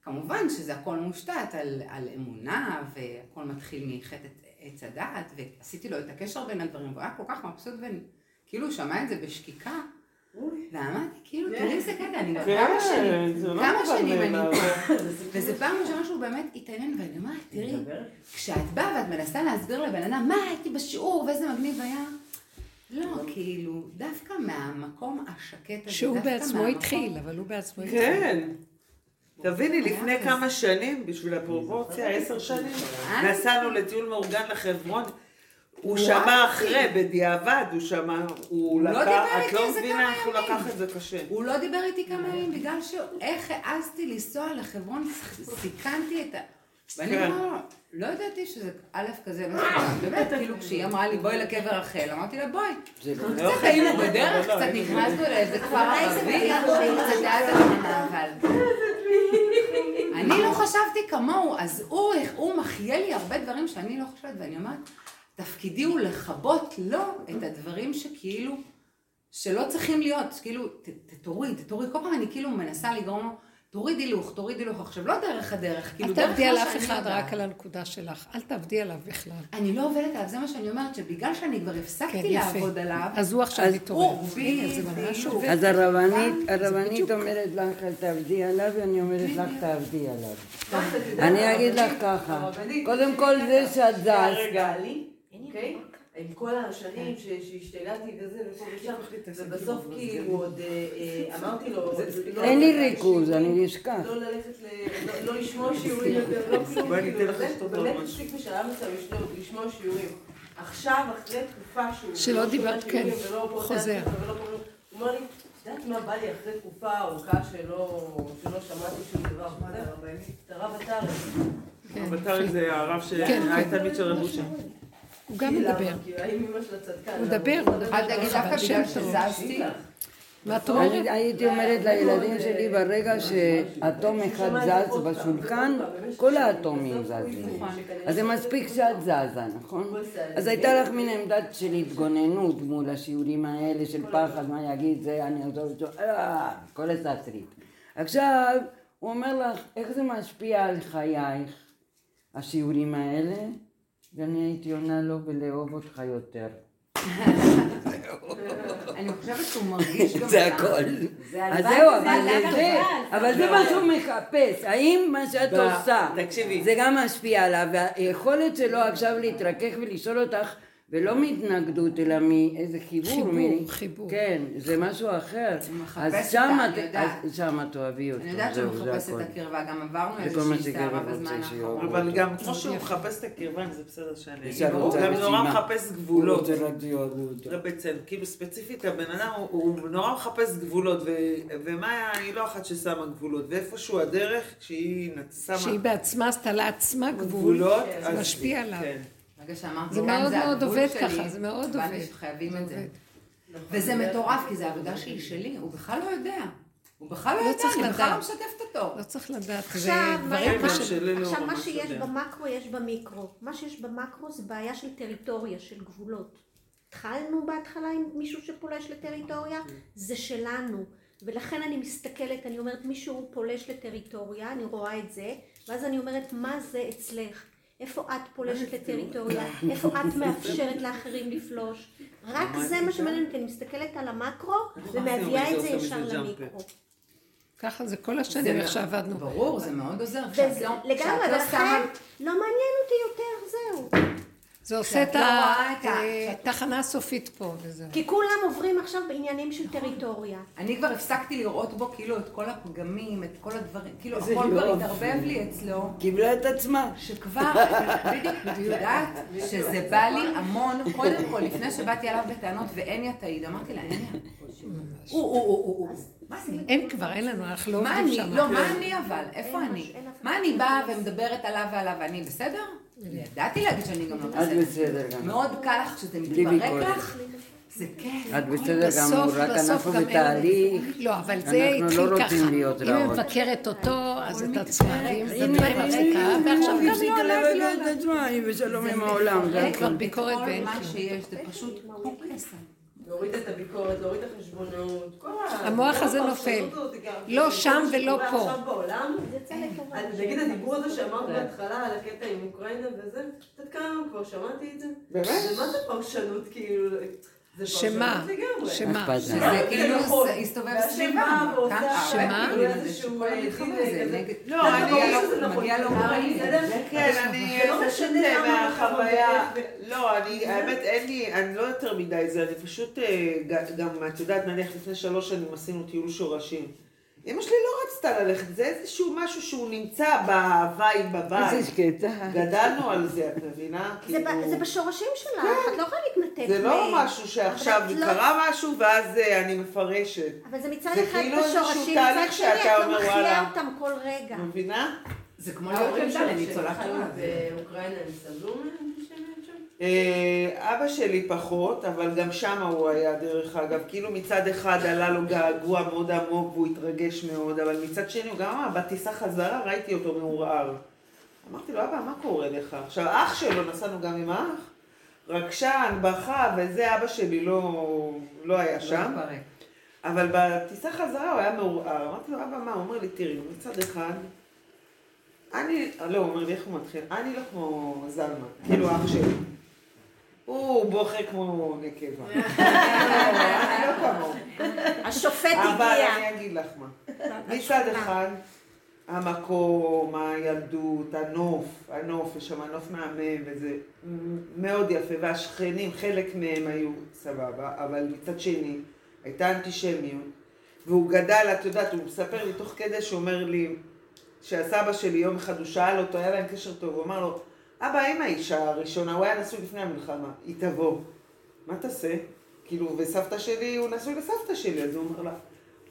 כמובן שזה הכל מושתת על, על אמונה, והכל מתחיל מחטא עץ הדעת, ועשיתי לו את הקשר בין הדברים, והוא היה כל כך מבסוט, וכאילו הוא שמע את זה בשקיקה, ואמרתי, כאילו, תראי איזה קטע, אני כבר כן, כמה שנים, לא כמה שנים אני. פה, וזה פעם ראשונה שהוא באמת התעניין, ואני אומרת, תראי, כשאת באה ואת מנסה להסביר לבן אדם, מה, הייתי בשיעור, ואיזה מגניב היה, לא, כאילו, דווקא מהמקום השקט הזה, שהוא בעצמו מהמקום- התחיל, אבל הוא בעצמו התחיל. כן. תביני, לפני כמה שנים, בשביל הפרופורציה, עשר שנים, אה? נסענו לטיול מאורגן לחברון. הוא. שמע אחרי, בדיעבד, הוא שמע, הוא לא לקח, את לא מבינה איך הוא. לקח את זה קשה. הוא לא דיבר איתי כמה ימים, בגלל שאיך העזתי לנסוע לחברון, סיכנתי את ה... ואני כן. אמרה, לא ידעתי שזה א' כזה, באמת, כאילו כשהיא אמרה לי בואי לקבר רחל, אמרתי לה בואי. זה לא... לא קצת היינו בדרך, לא, לא, קצת היינו נכנסנו לאיזה כפר ערבי, קצת היה תחנה, אבל... אני לא חשבתי כמוהו, אז הוא, מחיה לי הרבה דברים שאני לא חושבת, ואני אומרת, תפקידי הוא לכבות לו את הדברים שכאילו, שלא צריכים להיות, כאילו, תוריד, תוריד, כל פעם אני כאילו מנסה לגרום לו, תוריד הילוך, תוריד הילוך, עכשיו לא דרך הדרך, כאילו אל דרך תעבדי מה על אף שאני אחד, יודעת. רק על הנקודה שלך. אל תעבדי עליו בכלל. אני לא עובדת עליו, זה מה שאני אומרת, שבגלל שאני כבר כן, הפסקתי יפה. לעבוד עליו, אז הוא עכשיו אז מתעורר. אז הרבנית, הרבנית. אומרת לך, אל תעבדי עליו, ואני אומרת לך, תעבדי עליו. אני אגיד לך ככה, קודם כל זה. שאת זזת, רגע, לי, אוקיי? עם כל השנים ש- שהשתגעתי וזה ופה ושם, ובסוף כאילו עוד אה, אה, אמרתי לו, לא אין לי ללכת ריכוז, לשיעורים, אני אשכח. לא ללכת ל... לא- לא לשמוע שיעורים יותר, לא כלום, בואי אני כאילו, לך משהו. בשלב מסוים לשמוע- שיעורים. עכשיו, אחרי תקופה שהוא... שלא לא דיברת, כן, חוזר. הוא אומר לי, את יודעת מה בא לי אחרי תקופה ארוכה שלא שמעתי שום דבר? את הרב עטרי. כן, אבל זה הרב כן, שהיה כן. תלמיד של רב. הוא גם? מדבר. הוא? מדבר, הוא מדבר. אל תגיד בשם בגלל. שזזתי, מה את אומרת? אני הייתי אומרת לילדים שלי, ברגע שאטום אחד זז בשולחן, כל האטומים זזים. אז זה מספיק שאת זזה, נכון? אז הייתה לך מין עמדת של התגוננות מול השיעורים האלה של פחד, מה יגיד זה, אני עוזר אותו, אה, כל הסטרית. עכשיו, הוא אומר לך, איך זה משפיע על חייך, השיעורים האלה? ואני הייתי עונה לו, ולאהוב אותך יותר. אני חושבת שהוא מרגיש גם... זה. הכל. אז זהו, אבל זה. אבל זה מה שהוא מחפש. האם מה שאת עושה. זה גם משפיע עליו, והיכולת שלו עכשיו להתרכך ולשאול אותך, ולא מהתנגדות, אלא מאיזה חיבור. חיבור, מ- חיבור. כן, זה משהו אחר. אז שם את. אז אוהבי אותו. אני יודעת שהוא זה מחפש. את הקרבה, גם עברנו זה איזושהי סערה בזמן האחרון. אבל גם כמו שהוא מחפש את הקרבה, זה בסדר שאני... זה הוא גם נורא. מחפש הוא גבולות. רוצה רק שיאהבו אותו. לא בצל, כאילו ספציפית הבן אדם הוא, נורא מחפש גבולות ומאיה היא לא אחת ששמה גבולות ואיפשהו הדרך כשהיא שמה שהיא בעצמה עשתה לעצמה גבול, גבולות זה אז- משפיע עליו. ברגע שאמרתי, זה מאוד מאוד עובד שלי, ככה, זה מאוד הבנתי עובד. שחייבים זה את זה. עובד. וזה מטורף, כי זו עבודה שהיא שלי, הוא בכלל לא יודע. הוא בכלל לא לא יודע, אני בכלל לא. משתפת אותו. לא צריך לדעת, עכשיו, מה- לא שיש יודע. במקרו יש במיקרו. מה שיש במקרו זה בעיה של טריטוריה, של גבולות. התחלנו בהתחלה עם מישהו שפולש לטריטוריה, זה שלנו. ולכן אני מסתכלת, אני אומרת, מישהו פולש לטריטוריה, אני רואה את זה, ואז אני אומרת, מה זה אצלך? איפה את פולשת לטריטוריה? איפה את מאפשרת לאחרים לפלוש? רק זה מה שמעניין אותי, אני מסתכלת על המקרו ומביאה את זה ישר למיקרו. ככה זה כל השנים איך שעבדנו. ברור, זה מאוד עוזר. לא- לגמרי, לא ולכן לא מעניין אותי יותר, זהו. זה עושה את לא רואה את ה- התחנה הסופית פה וזהו. כי כולם עוברים עכשיו בעניינים של טריטוריה. אני כבר הפסקתי לראות בו כאילו את כל הפגמים, את כל הדברים, כאילו הכל כבר יופי. התערבב לי אצלו. קיבלה את עצמה. שכבר, בדיוק, את יודעת, שזה בא לי המון, קודם כל, לפני שבאתי אליו בטענות ואניה תעיד, אמרתי לה, אניה, הוא, הוא, הוא, הוא, הוא, מה אני? אין כבר, אין לנו, אנחנו לא מה עובדים אני? שם. לא, מה אני אבל? איפה אין אני? מש- אין אף מה אני באה. ומדברת עליו ועליו ואני בסדר? ידעתי להגיד שאני גם לא את בסדר. בסדר גם. מאוד קל לך כשזה מתפרק ביקורת. לך, זה כיף. את בסדר גמור, רק אנחנו גם בתהליך. לא, אבל זה אנחנו התחיל לא ככה. רוצים להיות אם היא רעות. מבקרת אותו, אז את זה הנה, דברים מפסיקה, ועכשיו היא גם לא, לבקר לא, את עצמה, היא בשלום עם העולם, זה. כבר ביקורת כל ואין מה כלום. שיש, זה פשוט כמו קסם. להוריד את הביקורת, להוריד את החשבונאות, כל ה... המוח כל הזה נופל. לא כל שם ולא פה. עכשיו בעולם, נגיד הדיבור הזה שאמרת בהתחלה על הקטע עם אוקראינה וזה, את יודעת כמה פעמים כבר שמעתי את זה? באמת? זה מה זה פרשנות כאילו? זה שמה? שמה? שזה כאילו נכון. הסתובב סביבה. ככה, שמה? לא, אני- נכון, מגיע לו. בסדר? כן, אני לא משנה מהחוויה, לא, אני, האמת אין לי, אני לא יותר מדי זה, אני פשוט אה, גם, את יודעת, נניח לפני שלוש שנים עשינו טיול שורשים. אמא שלי לא רצתה ללכת, זה איזשהו משהו שהוא נמצא בווייב בבית. איזה שקטה. גדלנו על זה, את מבינה? זה ב- כאילו, זה בשורשים שלך, את לא יכולה להתנתק זה לא. משהו שעכשיו לא- קרה משהו ואז אה, אני מפרשת. אבל זה מצד זה אחד כאילו איזשהו בשורשים, תהליך מצד שני את לא מחיה וואלה. אותם כל רגע. מבינה? זה כמו להיות לניצולת שחיו שואה. באוקראינה הם סבלו אבא שלי פחות, אבל גם שם הוא היה דרך אגב. כאילו מצד אחד עלה לו געגוע מאוד עמוק והוא התרגש מאוד, אבל מצד שני הוא גם אמר, בטיסה חזרה ראיתי אותו מעורער. אמרתי לו, אבא, מה קורה לך? עכשיו, אח שלו, נסענו גם עם האח, רגשן, בכה וזה, אבא שלי לא, לא היה שם. אבל בטיסה חזרה הוא היה מעורער. אמרתי לו, אבא, מה? הוא אומר לי, תראי, מצד אחד, אני, לא, הוא אומר לי, איך הוא מתחיל? אני לא כמו זלמן, כאילו אח שלי. הוא בוכה כמו נקבה. לא כמוהו. השופט אבל הגיע. אני אגיד לך מה. מצד אחד, המקום, הילדות, הנוף, הנוף, יש שם נוף מהמם, וזה מאוד יפה, והשכנים, חלק מהם היו סבבה, אבל מצד שני, הייתה אנטישמיות, והוא גדל, את יודעת, הוא מספר לי תוך כדי שאומר לי, שהסבא שלי יום אחד, הוא שאל אותו, היה להם קשר טוב, הוא אמר לו, אבא, אם האישה הראשונה, הוא היה נשוי לפני המלחמה, היא תבוא, מה תעשה? כאילו, וסבתא שלי, הוא נשוי לסבתא שלי, אז הוא אומר לה,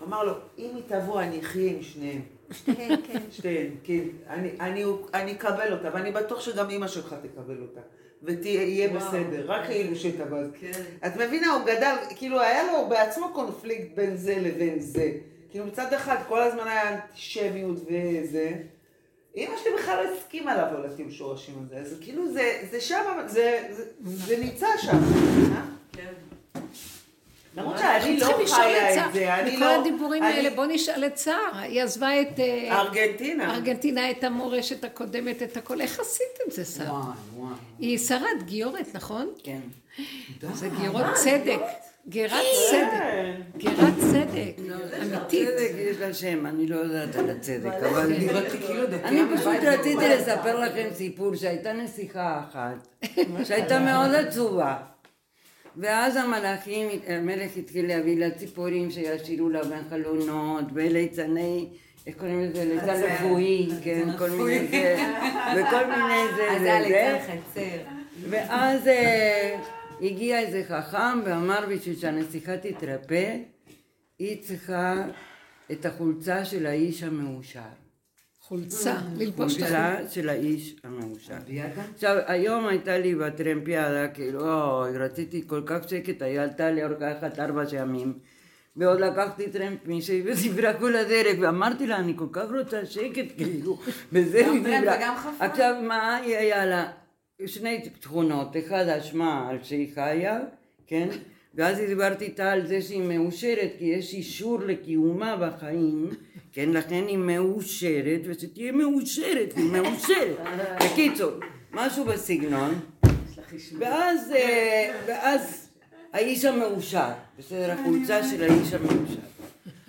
אמר לו, אם היא תבוא, אני אחיה עם שניהם. כן, כן. שתיהן, כן. אני, אני, אני אקבל אותה, ואני בטוח שגם אימא שלך תקבל אותה. ותהיה. בסדר, רק כאילו שתבוא. אז- כן. את מבינה, הוא גדל, כאילו היה לו בעצמו קונפליקט בין זה לבין זה. כאילו מצד אחד כל הזמן היה אנטישמיות וזה. אימא שלי בכלל לא הסכימה לבוא לטיול שורשים הזה, אז כאילו זה, זה שם, זה, זה, זה נמצא שם, אה? כן. למרות שאני לא חיה את זה, אני בכל לא... הדיבורים אני- האלה, בוא נשאל את שרה, היא עזבה את אה, ארגנטינה. ארגנטינה, את המורשת הקודמת, את הכל, איך עשית את זה, שרה? וואי, וואי. היא שרת גיורת, נכון? כן. זה גיורות צדק, צדק, כן. גירת צדק, אמיתית. צדק יש לה שם, אני לא יודעת על הצדק, אבל... נראיתי כאילו דתייה אני פשוט רציתי. לספר לכם סיפור שהייתה נסיכה אחת, שהייתה מאוד עצובה. ואז המלאכים, המלך התחיל להביא לה ציפורים שישירו לה בין חלונות, וליצני, איך קוראים לזה? ליצן. רפואי, כן, כל מיני זה, וכל מיני זה אז זה חצר. ואז אה, הגיע איזה חכם ואמר בשביל שהנסיכה תתרפא, היא צריכה את החולצה של האיש המאושר. חולצה, ללבוש את חולצה החולצה. של האיש המאושר. עכשיו, היום הייתה לי בטרמפיאדה, כאילו, אוי, רציתי כל כך שקט, היא עלתה לי אורכה אחת ארבע ימים. ועוד לקחתי טרמפ מישהי וסיפרה כל הדרך, ואמרתי לה, אני כל כך רוצה שקט, כאילו, וזה גם היא טרמפ דיברה. וגם חפה? עכשיו, מה היא היה לה? שני תכונות, אחד אשמה על שהיא חיה, כן? ואז דיברתי איתה על זה שהיא מאושרת, כי יש אישור לקיומה בחיים, כן? לכן היא מאושרת, ושתהיה מאושרת, היא מאושרת. בקיצור, משהו בסגנון. ואז, אה, ואז האיש המאושר, בסדר, החולצה של האיש המאושר.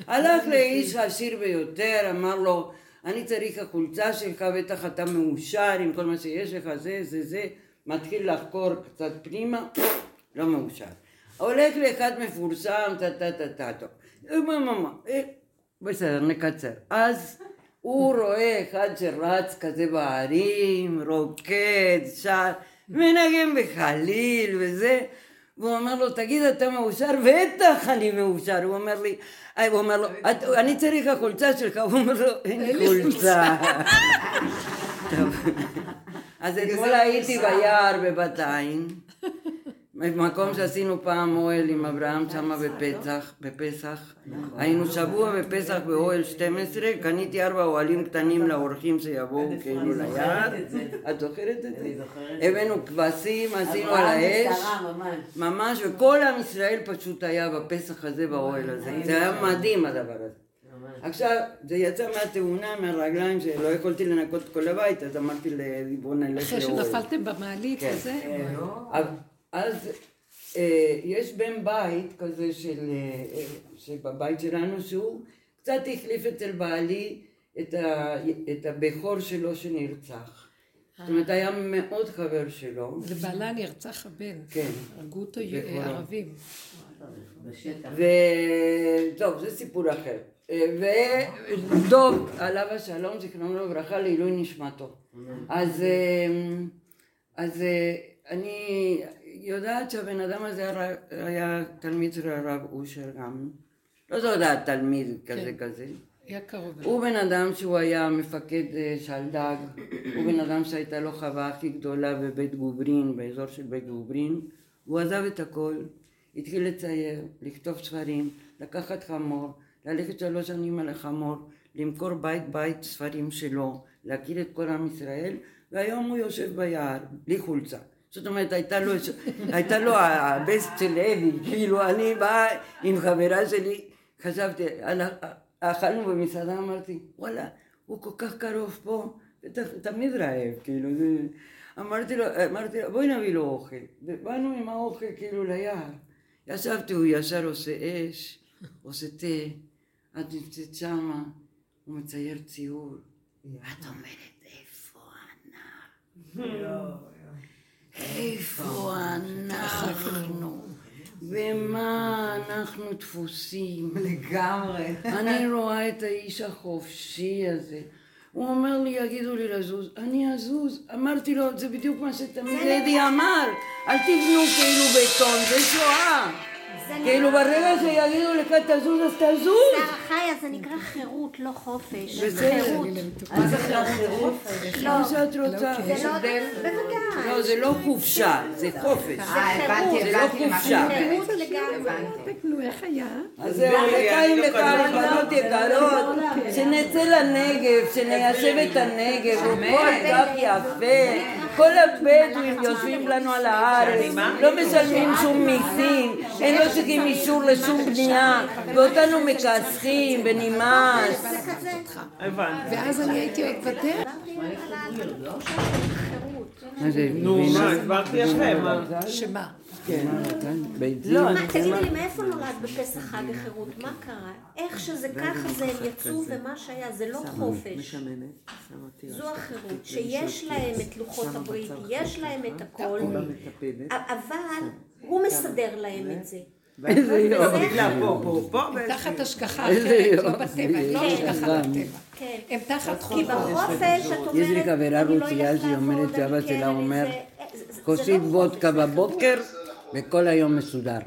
הלך לאיש העשיר ביותר, אמר לו, אני צריך החולצה שלך, בטח אתה מאושר עם כל מה שיש לך, זה, זה, זה, מתחיל לחקור קצת פנימה, לא מאושר. הולך לאחד מפורסם, טה טה טה טה טה. אה, אה, בסדר, נקצר. אז הוא רואה אחד שרץ כזה בהרים, רוקד, שר, מנגן בחליל וזה, והוא אומר לו, תגיד, אתה מאושר? בטח אני מאושר. הוא אומר לי, אה, הוא אומר לו, "את- אני צריך החולצה שלך. הוא אומר לו, אין לי חולצה. אז אתמול הייתי ביער בבת עין, במקום שעשינו פעם אוהל עם אברהם שמה בפסח, בפסח. היינו שבוע בפסח באוהל 12, קניתי ארבע אוהלים קטנים לאורחים שיבואו כאילו ליד. את זוכרת את זה? הבאנו כבשים, עשינו על האש. ממש. וכל עם ישראל פשוט היה בפסח הזה באוהל הזה. זה היה מדהים הדבר הזה. עכשיו, זה יצא מהתאונה, מהרגליים, שלא יכולתי לנקות את כל הבית, אז אמרתי לי, בוא נלך אחרי לאוהל. שנפלתם במעלית כן. וזה, אז- אה, יש בן בית כזה של, אה, אה, שבבית שלנו שהוא קצת החליף אצל בעלי את, ה, את הבכור שלו שנרצח. זאת אומרת היה מאוד חבר שלו. ובעלה נרצח הבן. כן. הרגו אותו. ערבים. וטוב, זה סיפור אחר. אה, ודוב, עליו השלום, זיכרונו לברכה, לעילוי נשמתו. אז, אה, אה, אני יודעת שהבן אדם הזה היה- היה תלמיד של הרב אושר גם. לא יודעת תלמיד כזה כן. כזה. היה קרוב אליו. הוא בן אדם שהוא היה מפקד אה, שלדג, הוא בן אדם שהייתה לו חווה הכי גדולה בבית גוברין, באזור של בית גוברין. הוא עזב את הכל, התחיל לצייר, לכתוב ספרים, לקחת חמור, ללכת שלוש שנים על החמור, למכור בית בית ספרים שלו, להכיר את כל עם ישראל, והיום הוא יושב ביער, בלי חולצה. זאת אומרת, הייתה לו, הייתה לו הבסט של אבי, כאילו אני באה עם חברה שלי, חשבתי, אכלנו במסעדה, אמרתי, וואלה, הוא כל כך קרוב פה, תמיד רעב, כאילו, זה... אמרתי לו, אמרתי לו, בואי נביא לו אוכל. ובאנו עם האוכל כאילו ליער. ישבתי, הוא ישר עושה אש, עושה תה, את נמצאת שמה, הוא מצייר ציור. את אומרת, איפה אנחנו? איפה אנחנו? במה אנחנו דפוסים? לגמרי. אני רואה את האיש החופשי הזה. הוא אומר לי, יגידו לי לזוז, אני אזוז. אמרתי לו, זה בדיוק מה שתמיד אדי אמר, אל תבנו כאילו בטון, זה שואה. כאילו ברגע שיגידו לך תזוז, אז תזוז. חיה זה נקרא חירות, לא חופש. חירות. מה זה חירות? מה שאת רוצה. זה לא... בוודאי. לא, זה לא חופשה, זה חופש. אה, הבנתי, זה לא חופשה. אומרת. חירות לגמרי. איך היה? אז זהו, לחיים לכאן, בנות יקרות, שנצא לנגב, שניישב את הנגב, הוא כל כך יפה. כל הבדואים יושבים לנו על הארץ, לא משלמים שום מיסים, הם לא צריכים אישור לשום בנייה, ואותנו מכסחים ונמאס. ואז אני הייתי זה, נו? מה, הסברתי יפה, מה? שמה? ביצים? לא, תגידי לי, מאיפה נולד בפסח חג החירות? מה קרה? איך שזה ככה זה, הם יצאו ומה שהיה, זה לא חופש. זו החירות, שיש להם את לוחות הברית, יש להם את הכל, אבל הוא מסדר להם את זה. איזה. בגלל פה, פה, פה, תחת השגחה אחרת, לא. בטבע, הם לא השגחה בטבע. כן. הם תחת כי חובות. בחופש את אומרת, יש לי חברה אני לא רוסייה אלך שהיא אומרת לעבוד, אני שאבא שלה כן, אומר, כוסית לא וודקה חופש, בבוקר וכל היום מסודר.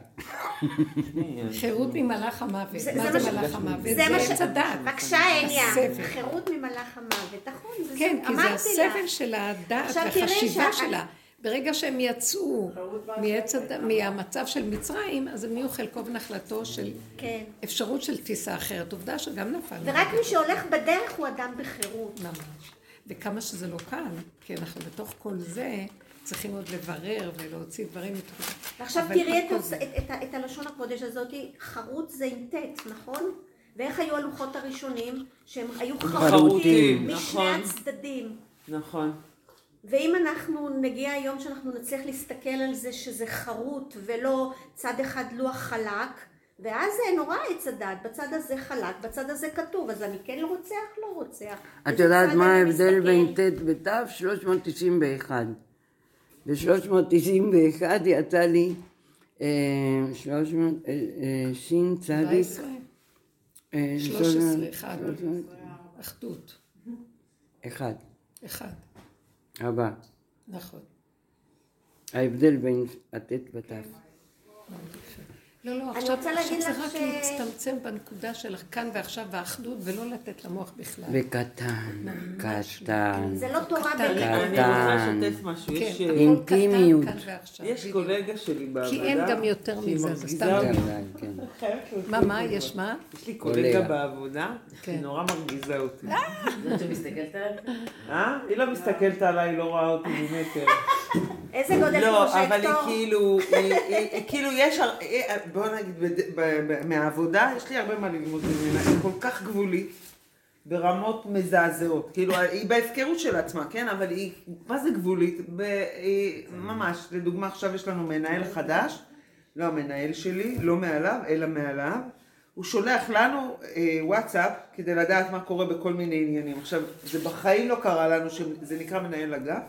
חירות ממלאך המוות. זה- מה זה מלאך המוות? זה מה עץ ש... הדת. בבקשה, הניה. הסבל. חירות ממלאך המוות, נכון. זה- כן, כי זה. הסבל של הדעת והחשיבה שלה. ברגע שהם יצאו מהמצב של מצרים, אז הם נהיו חלקו ונחלתו של כן. אפשרות של טיסה אחרת. עובדה שגם נפלנו. ורק מי שהולך בדרך הוא אדם בחירות. ממש. וכמה שזה לא קל, כי אנחנו בתוך כל זה צריכים עוד לברר ולהוציא דברים מתוך... ועכשיו תראי את, זה- את, את, את הלשון הקודש הזאת, חרוט זה עם ט', נכון? ואיך היו הלוחות הראשונים? שהם היו חרוטים, משני נכון. הצדדים. נכון. ואם אנחנו נגיע היום שאנחנו נצליח להסתכל על זה שזה חרוט ולא צד אחד לוח חלק, ואז זה נורא עץ הדת, בצד הזה חלק, בצד הזה כתוב, אז אני כן רוצח, לא רוצח. את יודעת מה ההבדל? בין ט' ות'? 391. ב-391 יצא לי אה, 300, אה, אה, שין צדיק. 17, אה, 13, אחד. 300, אחדות. אחד. אחד. הבא. נכון. ההבדל בין הט' ות'. לא, לא, אני עכשיו זה לך רק להצטמצם בנקודה של כאן ועכשיו והאחדות, ולא לתת למוח בכלל. וקטן, קטן. זה לא תורה קטן. בליבה. אני רוצה לשתף משהו. כן, יש, הכל אה, אינטימיות. יש. קולגה שלי בעבודה. כי אין גם יותר מזה, זה סתם. ודאי, כן. להוציא מה, את מה, יש. מה? יש לי קולגה. בעבודה, כן. היא נורא מרגיזה אותי. זאת שמסתכלת עליך? אה? היא לא מסתכלת עליי, היא לא רואה אותי ממטר. איזה גודל לא, אבל היא? כאילו, היא- כאילו יש, בוא נגיד, מהעבודה, יש לי הרבה מה ללמוד ממנה, היא כל כך גבולית, ברמות מזעזעות, כאילו, היא בהפקרות של עצמה, כן, אבל היא, מה זה גבולית? היא ממש, לדוגמה, עכשיו יש לנו מנהל חדש, לא המנהל שלי, לא מעליו, אלא מעליו, הוא שולח לנו אה, וואטסאפ כדי לדעת מה קורה בכל מיני עניינים. עכשיו, זה בחיים לא קרה לנו, שזה נקרא מנהל אגף,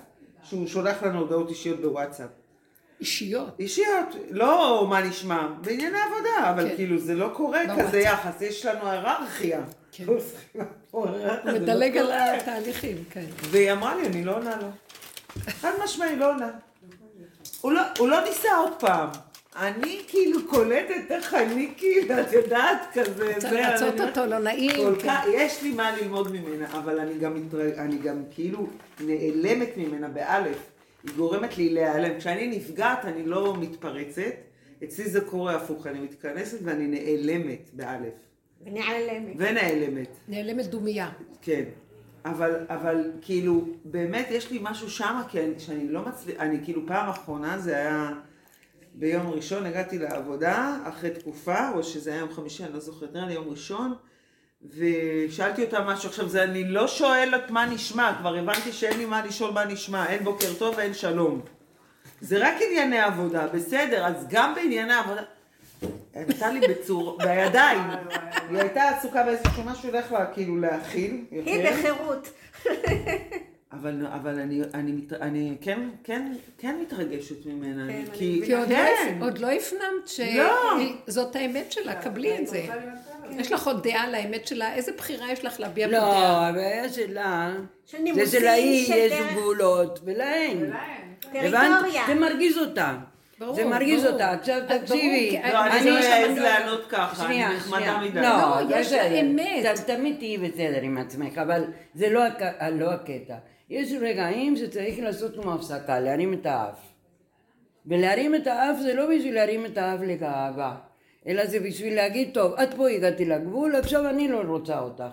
שהוא שולח לנו הודעות אישיות בוואטסאפ. אישיות. אישיות, לא מה נשמע, בענייני עבודה, אבל כן. כאילו זה לא קורה בוואטסאפ. כזה יחס, יש לנו היררכיה. כן. הוא מדלג על התהליכים, כן. והיא אמרה לי, אני לא עונה לו. חד משמעי, לא עונה. הוא לא- לא ניסה עוד פעם. אני כאילו קולטת איך אני כאילו, את יודעת, כזה, צריך זה, לעשות אני- אותו לא נעים. כל כן. כך, יש לי מה ללמוד ממנה, אבל אני גם. אני גם כאילו נעלמת ממנה באלף. היא גורמת לי להיעלם. כשאני נפגעת, אני לא מתפרצת. אצלי זה קורה הפוך, אני מתכנסת ואני נעלמת באלף. ונעלמת. ונעלמת, נעלמת דומייה. כן. אבל, אבל כאילו, באמת יש לי משהו שמה, כי אני, שאני לא מצליח, אני כאילו פעם אחרונה, זה היה ביום ראשון, הגעתי לעבודה, אחרי תקופה, או שזה היה יום חמישי, אני לא זוכרת, נראה לי יום ראשון, ושאלתי אותה משהו, עכשיו זה אני לא שואלת מה נשמע, כבר הבנתי שאין לי מה לשאול מה נשמע, אין בוקר טוב ואין שלום. זה רק ענייני עבודה, בסדר, אז גם בענייני עבודה. הייתה לי בצור, בידיים. היא הייתה עסוקה באיזשהו משהו הולך לה כאילו להכיל. היא. בחירות. אבל, אבל אני, אני, מת- אני כן, כן, כן מתרגשת ממנה. כן, אני, אני כי, כי עוד לא כן. הפ- עוד לא הפנמת לא. שזאת האמת שלה, קבלי את זה. יש לך עוד דעה על האמת שלה, איזה בחירה יש לך להביע לא, בדעה? הבעיה שלה, של זה נימוסים, שלהיא של יש. גבולות, ולהן. הבנת? טריטוריה. זה מרגיז אותה. ברור, זה מרגיז. אותה. עכשיו תקשיבי. לא, אני אני לא אעז לענות ככה, אני שנייה, נחמדה שנייה. מדי. לא, לא, יש לה. אמת. תמיד תהיי בסדר עם עצמך, אבל זה לא לא הקטע. יש רגעים שצריך לעשות לנו הפסקה, להרים את האף. ולהרים את האף זה לא בשביל להרים את האף לגאווה, אלא זה בשביל להגיד, טוב, את פה הגעתי לגבול, עכשיו אני לא רוצה אותך.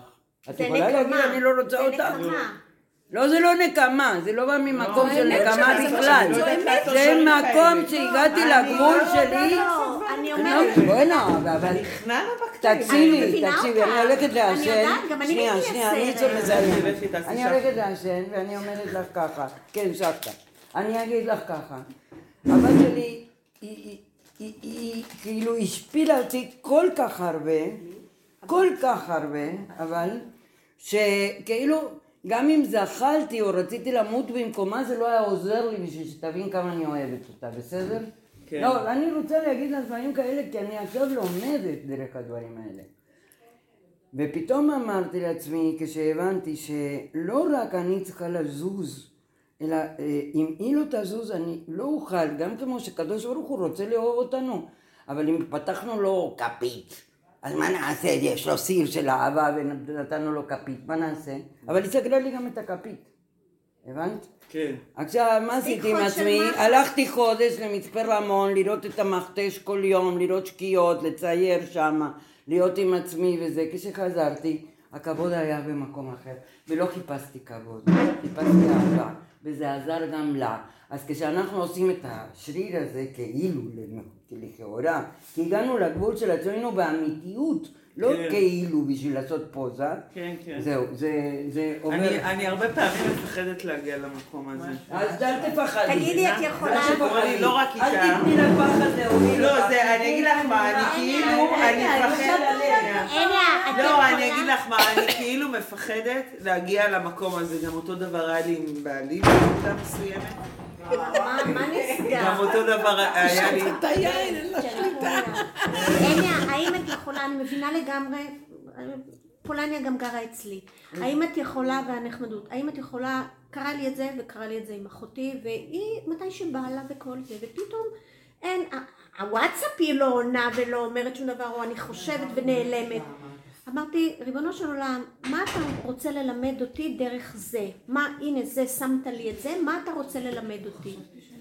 את זה יכולה להגיד, נקמה. אני לא רוצה זה אותך? נקמה. לא, זה לא נקמה, זה לא בא ממקום זו של נקמה זה בכלל. זה שלי. מקום שהגעתי לגבול שלי. לא, אני לא, אומרת... בוא'נה, אבל... נכנע לה בקטעים. אני תקשיבי, תקשיבי. אני הולכת אני לעשן. יודעת, גם אני שנייה, הייתי שנייה, אני עשרת. אצא מזיין. תלכי, תעשי אני. הולכת לעשן, ואני אומרת לך ככה, כן, שחטה. אני אגיד לך ככה, הבת שלי, היא כאילו השפילה אותי כל כך הרבה, כל כך הרבה, אבל שכאילו, גם אם זחלתי או רציתי למות במקומה, זה לא היה עוזר לי בשביל שתבין כמה אני אוהבת אותה, בסדר? כן. לא, אני רוצה להגיד לה דברים כאלה, כי אני עכשיו לומדת דרך הדברים האלה. ופתאום אמרתי לעצמי, כשהבנתי שלא רק אני צריכה לזוז, אלא אה, אם היא לא תזוז אני לא אוכל, גם כמו שקדוש ברוך הוא רוצה לאהוב אותנו, אבל אם פתחנו לו כפית, אז מה נעשה? יש לו סיר של אהבה ונתנו לו כפית, מה נעשה? אבל היא סגרה לי גם את הכפית, הבנת? כן. עכשיו, מה עשיתי עם עצמי? הלכתי חודש למצפה רמון, לראות את המכתש כל יום, לראות שקיעות, לצייר שמה, להיות עם עצמי וזה. כשחזרתי, הכבוד היה במקום אחר, ולא חיפשתי כבוד, חיפשתי אהבה, וזה עזר גם לה. אז כשאנחנו עושים את השריר הזה כאילו, לכאורה, כי הגענו לגבול של עצמנו באמיתיות, לא כן. כאילו בשביל לעשות פוזה, כן, כן. זהו, זה, זה עובר. אני, אני הרבה פעמים מפחדת להגיע למקום הזה. אז אל תפחדי. תגידי, את יכולה... זה שקורה לי לא רק איתה. אל תתני לפחד להוביל לא. זה, אני אגיד לך מה, אני כאילו, אני מפחדת... לא, אני אגיד לך מה, אני כאילו מפחדת להגיע למקום הזה. גם אותו דבר היה לי עם בעלי בנקודה מסוימת. מה נסגר? גם אותו דבר היה לי... את היין, אין לה שליטה. הניה, האם את יכולה, אני מבינה לגמרי, פולניה גם גרה אצלי, האם את יכולה, והנחמדות, האם את יכולה, קרה לי את זה וקרה לי את זה עם אחותי, והיא מתי שבא לה וכל זה, ופתאום אין, הוואטסאפ היא לא עונה ולא אומרת שום דבר, או אני חושבת ונעלמת. אמרתי, ריבונו של עולם, מה אתה רוצה ללמד אותי דרך זה? מה, הנה זה, שמת לי את זה, מה אתה רוצה ללמד אותי?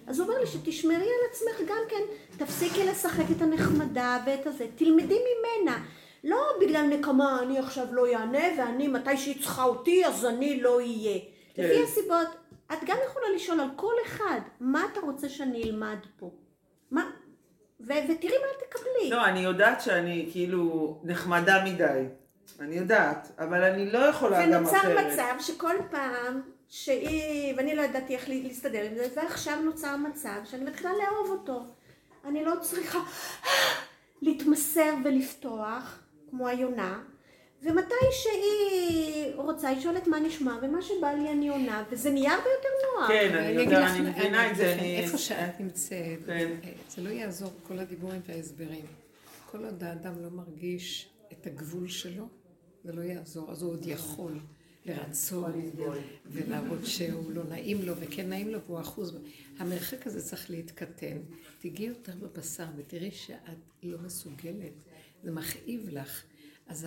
אז הוא אומר לי שתשמרי על עצמך גם כן, תפסיקי לשחק את הנחמדה ואת הזה, תלמדי ממנה. לא בגלל נקמה, אני עכשיו לא אענה, ואני, מתי שהיא צריכה אותי, אז אני לא אהיה. כן. לפי הסיבות, את גם יכולה לשאול על כל אחד, מה אתה רוצה שאני אלמד פה? מה? ותראי מה תקבלי. לא, אני יודעת שאני כאילו נחמדה מדי. אני יודעת, אבל אני לא יכולה גם אחרת. ונוצר מצב שכל פעם שהיא, ואני לא ידעתי איך להסתדר עם זה, ועכשיו נוצר מצב שאני מתחילה לאהוב אותו. אני לא צריכה להתמסר ולפתוח, כמו היונה, ומתי שהיא רוצה, היא שואלת מה נשמע, ומה שבא לי אני עונה, וזה נהיה הרבה יותר נוח. כן, אני יודעת, אני מבינה את זה. איפה שאת נמצאת, כן. זה לא יעזור כל הדיבורים וההסברים. כל עוד האדם לא מרגיש את הגבול שלו, זה לא יעזור. אז הוא עוד יכול לרצות ולהראות שהוא לא נעים לו וכן נעים לו והוא אחוז. המרחק הזה צריך להתקטן. תגיעי יותר בבשר ותראי שאת לא מסוגלת. זה מכאיב לך. אז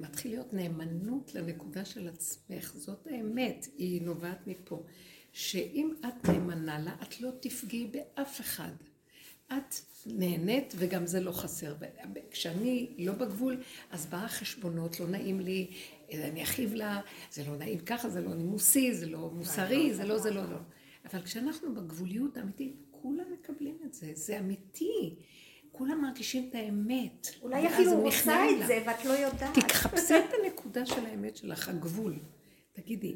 מתחיל להיות נאמנות לנקודה של עצמך, זאת האמת, היא נובעת מפה. שאם את נאמנה לה, את לא תפגעי באף אחד. את נהנית וגם זה לא חסר. כשאני לא בגבול, אז באה חשבונות, לא נעים לי, אני אכאיב לה, זה לא נעים ככה, זה לא נימוסי, זה לא מוסרי, זה לא, זה לא, לא. אבל כשאנחנו בגבוליות האמיתית, כולם מקבלים את זה, זה אמיתי. כולם מרגישים את האמת. אולי אפילו הוא עושה את לה. זה ואת לא יודעת. תחפשי את הנקודה של האמת שלך, הגבול. תגידי,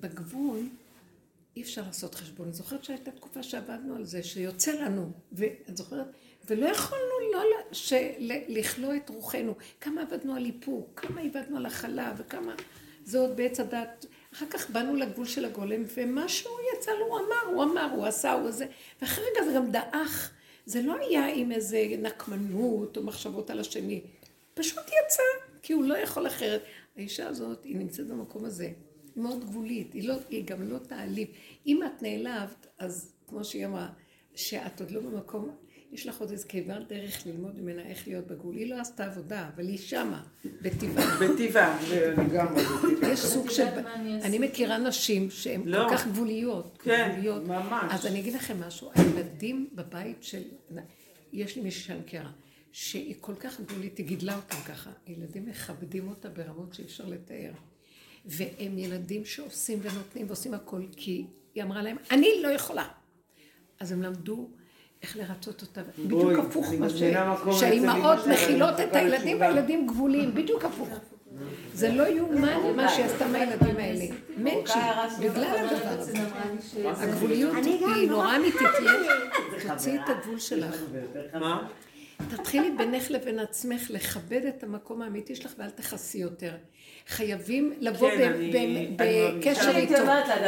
בגבול אי אפשר לעשות חשבון. אני זוכרת שהייתה תקופה שעבדנו על זה, שיוצא לנו, ואת זוכרת? ולא יכולנו לא לכלוא את רוחנו. כמה עבדנו על איפוק, כמה עבדנו על הכלה, וכמה... זה עוד בעץ הדת. אחר כך באנו לגבול של הגולם, ומשהו יצא לו, הוא אמר, הוא אמר, הוא עשה, הוא זה. ואחרי רגע זה גם דעך. זה לא היה עם איזה נקמנות או מחשבות על השני. פשוט יצא, כי הוא לא יכול אחרת. האישה הזאת, היא נמצאת במקום הזה. היא מאוד גבולית, היא, לא, היא גם לא תעליב. אם את נעלבת, אז כמו שהיא אמרה, שאת עוד לא במקום, יש לך עוד איזה כברת דרך ללמוד ממנה איך להיות בגבול. היא לא עשתה עבודה, אבל היא שמה, בטבעה. בטבעה, בטבעה. יש סוג של... אני מכירה נשים שהן לא. כל כך גבוליות. כן. ממש. אז אני אגיד לכם משהו, הילדים בבית של... יש לי מישהי שאני מכירה, שהיא כל כך גבולית, היא גידלה אותם ככה. ילדים מכבדים אותה ברמות שאי אפשר לתאר. והם ילדים שעושים ונותנים ועושים הכל, כי היא אמרה להם, אני לא יכולה. אז הם למדו איך לרצות אותה, בדיוק הפוך מה ש... שהאימהות מכילות את הילדים. והילדים גבוליים, בדיוק הפוך. זה לא יאומן מה שהיא עשתה מהילדים האלה. מצ'י, בגלל הדבר הזה. הגבוליות היא נורא נורא אמיתית. תוציאי את הגבול שלך. תתחילי בינך לבין עצמך לכבד את המקום האמיתי שלך ואל תכסי יותר. חייבים לבוא כן, בקשר איתו. אומרת לה,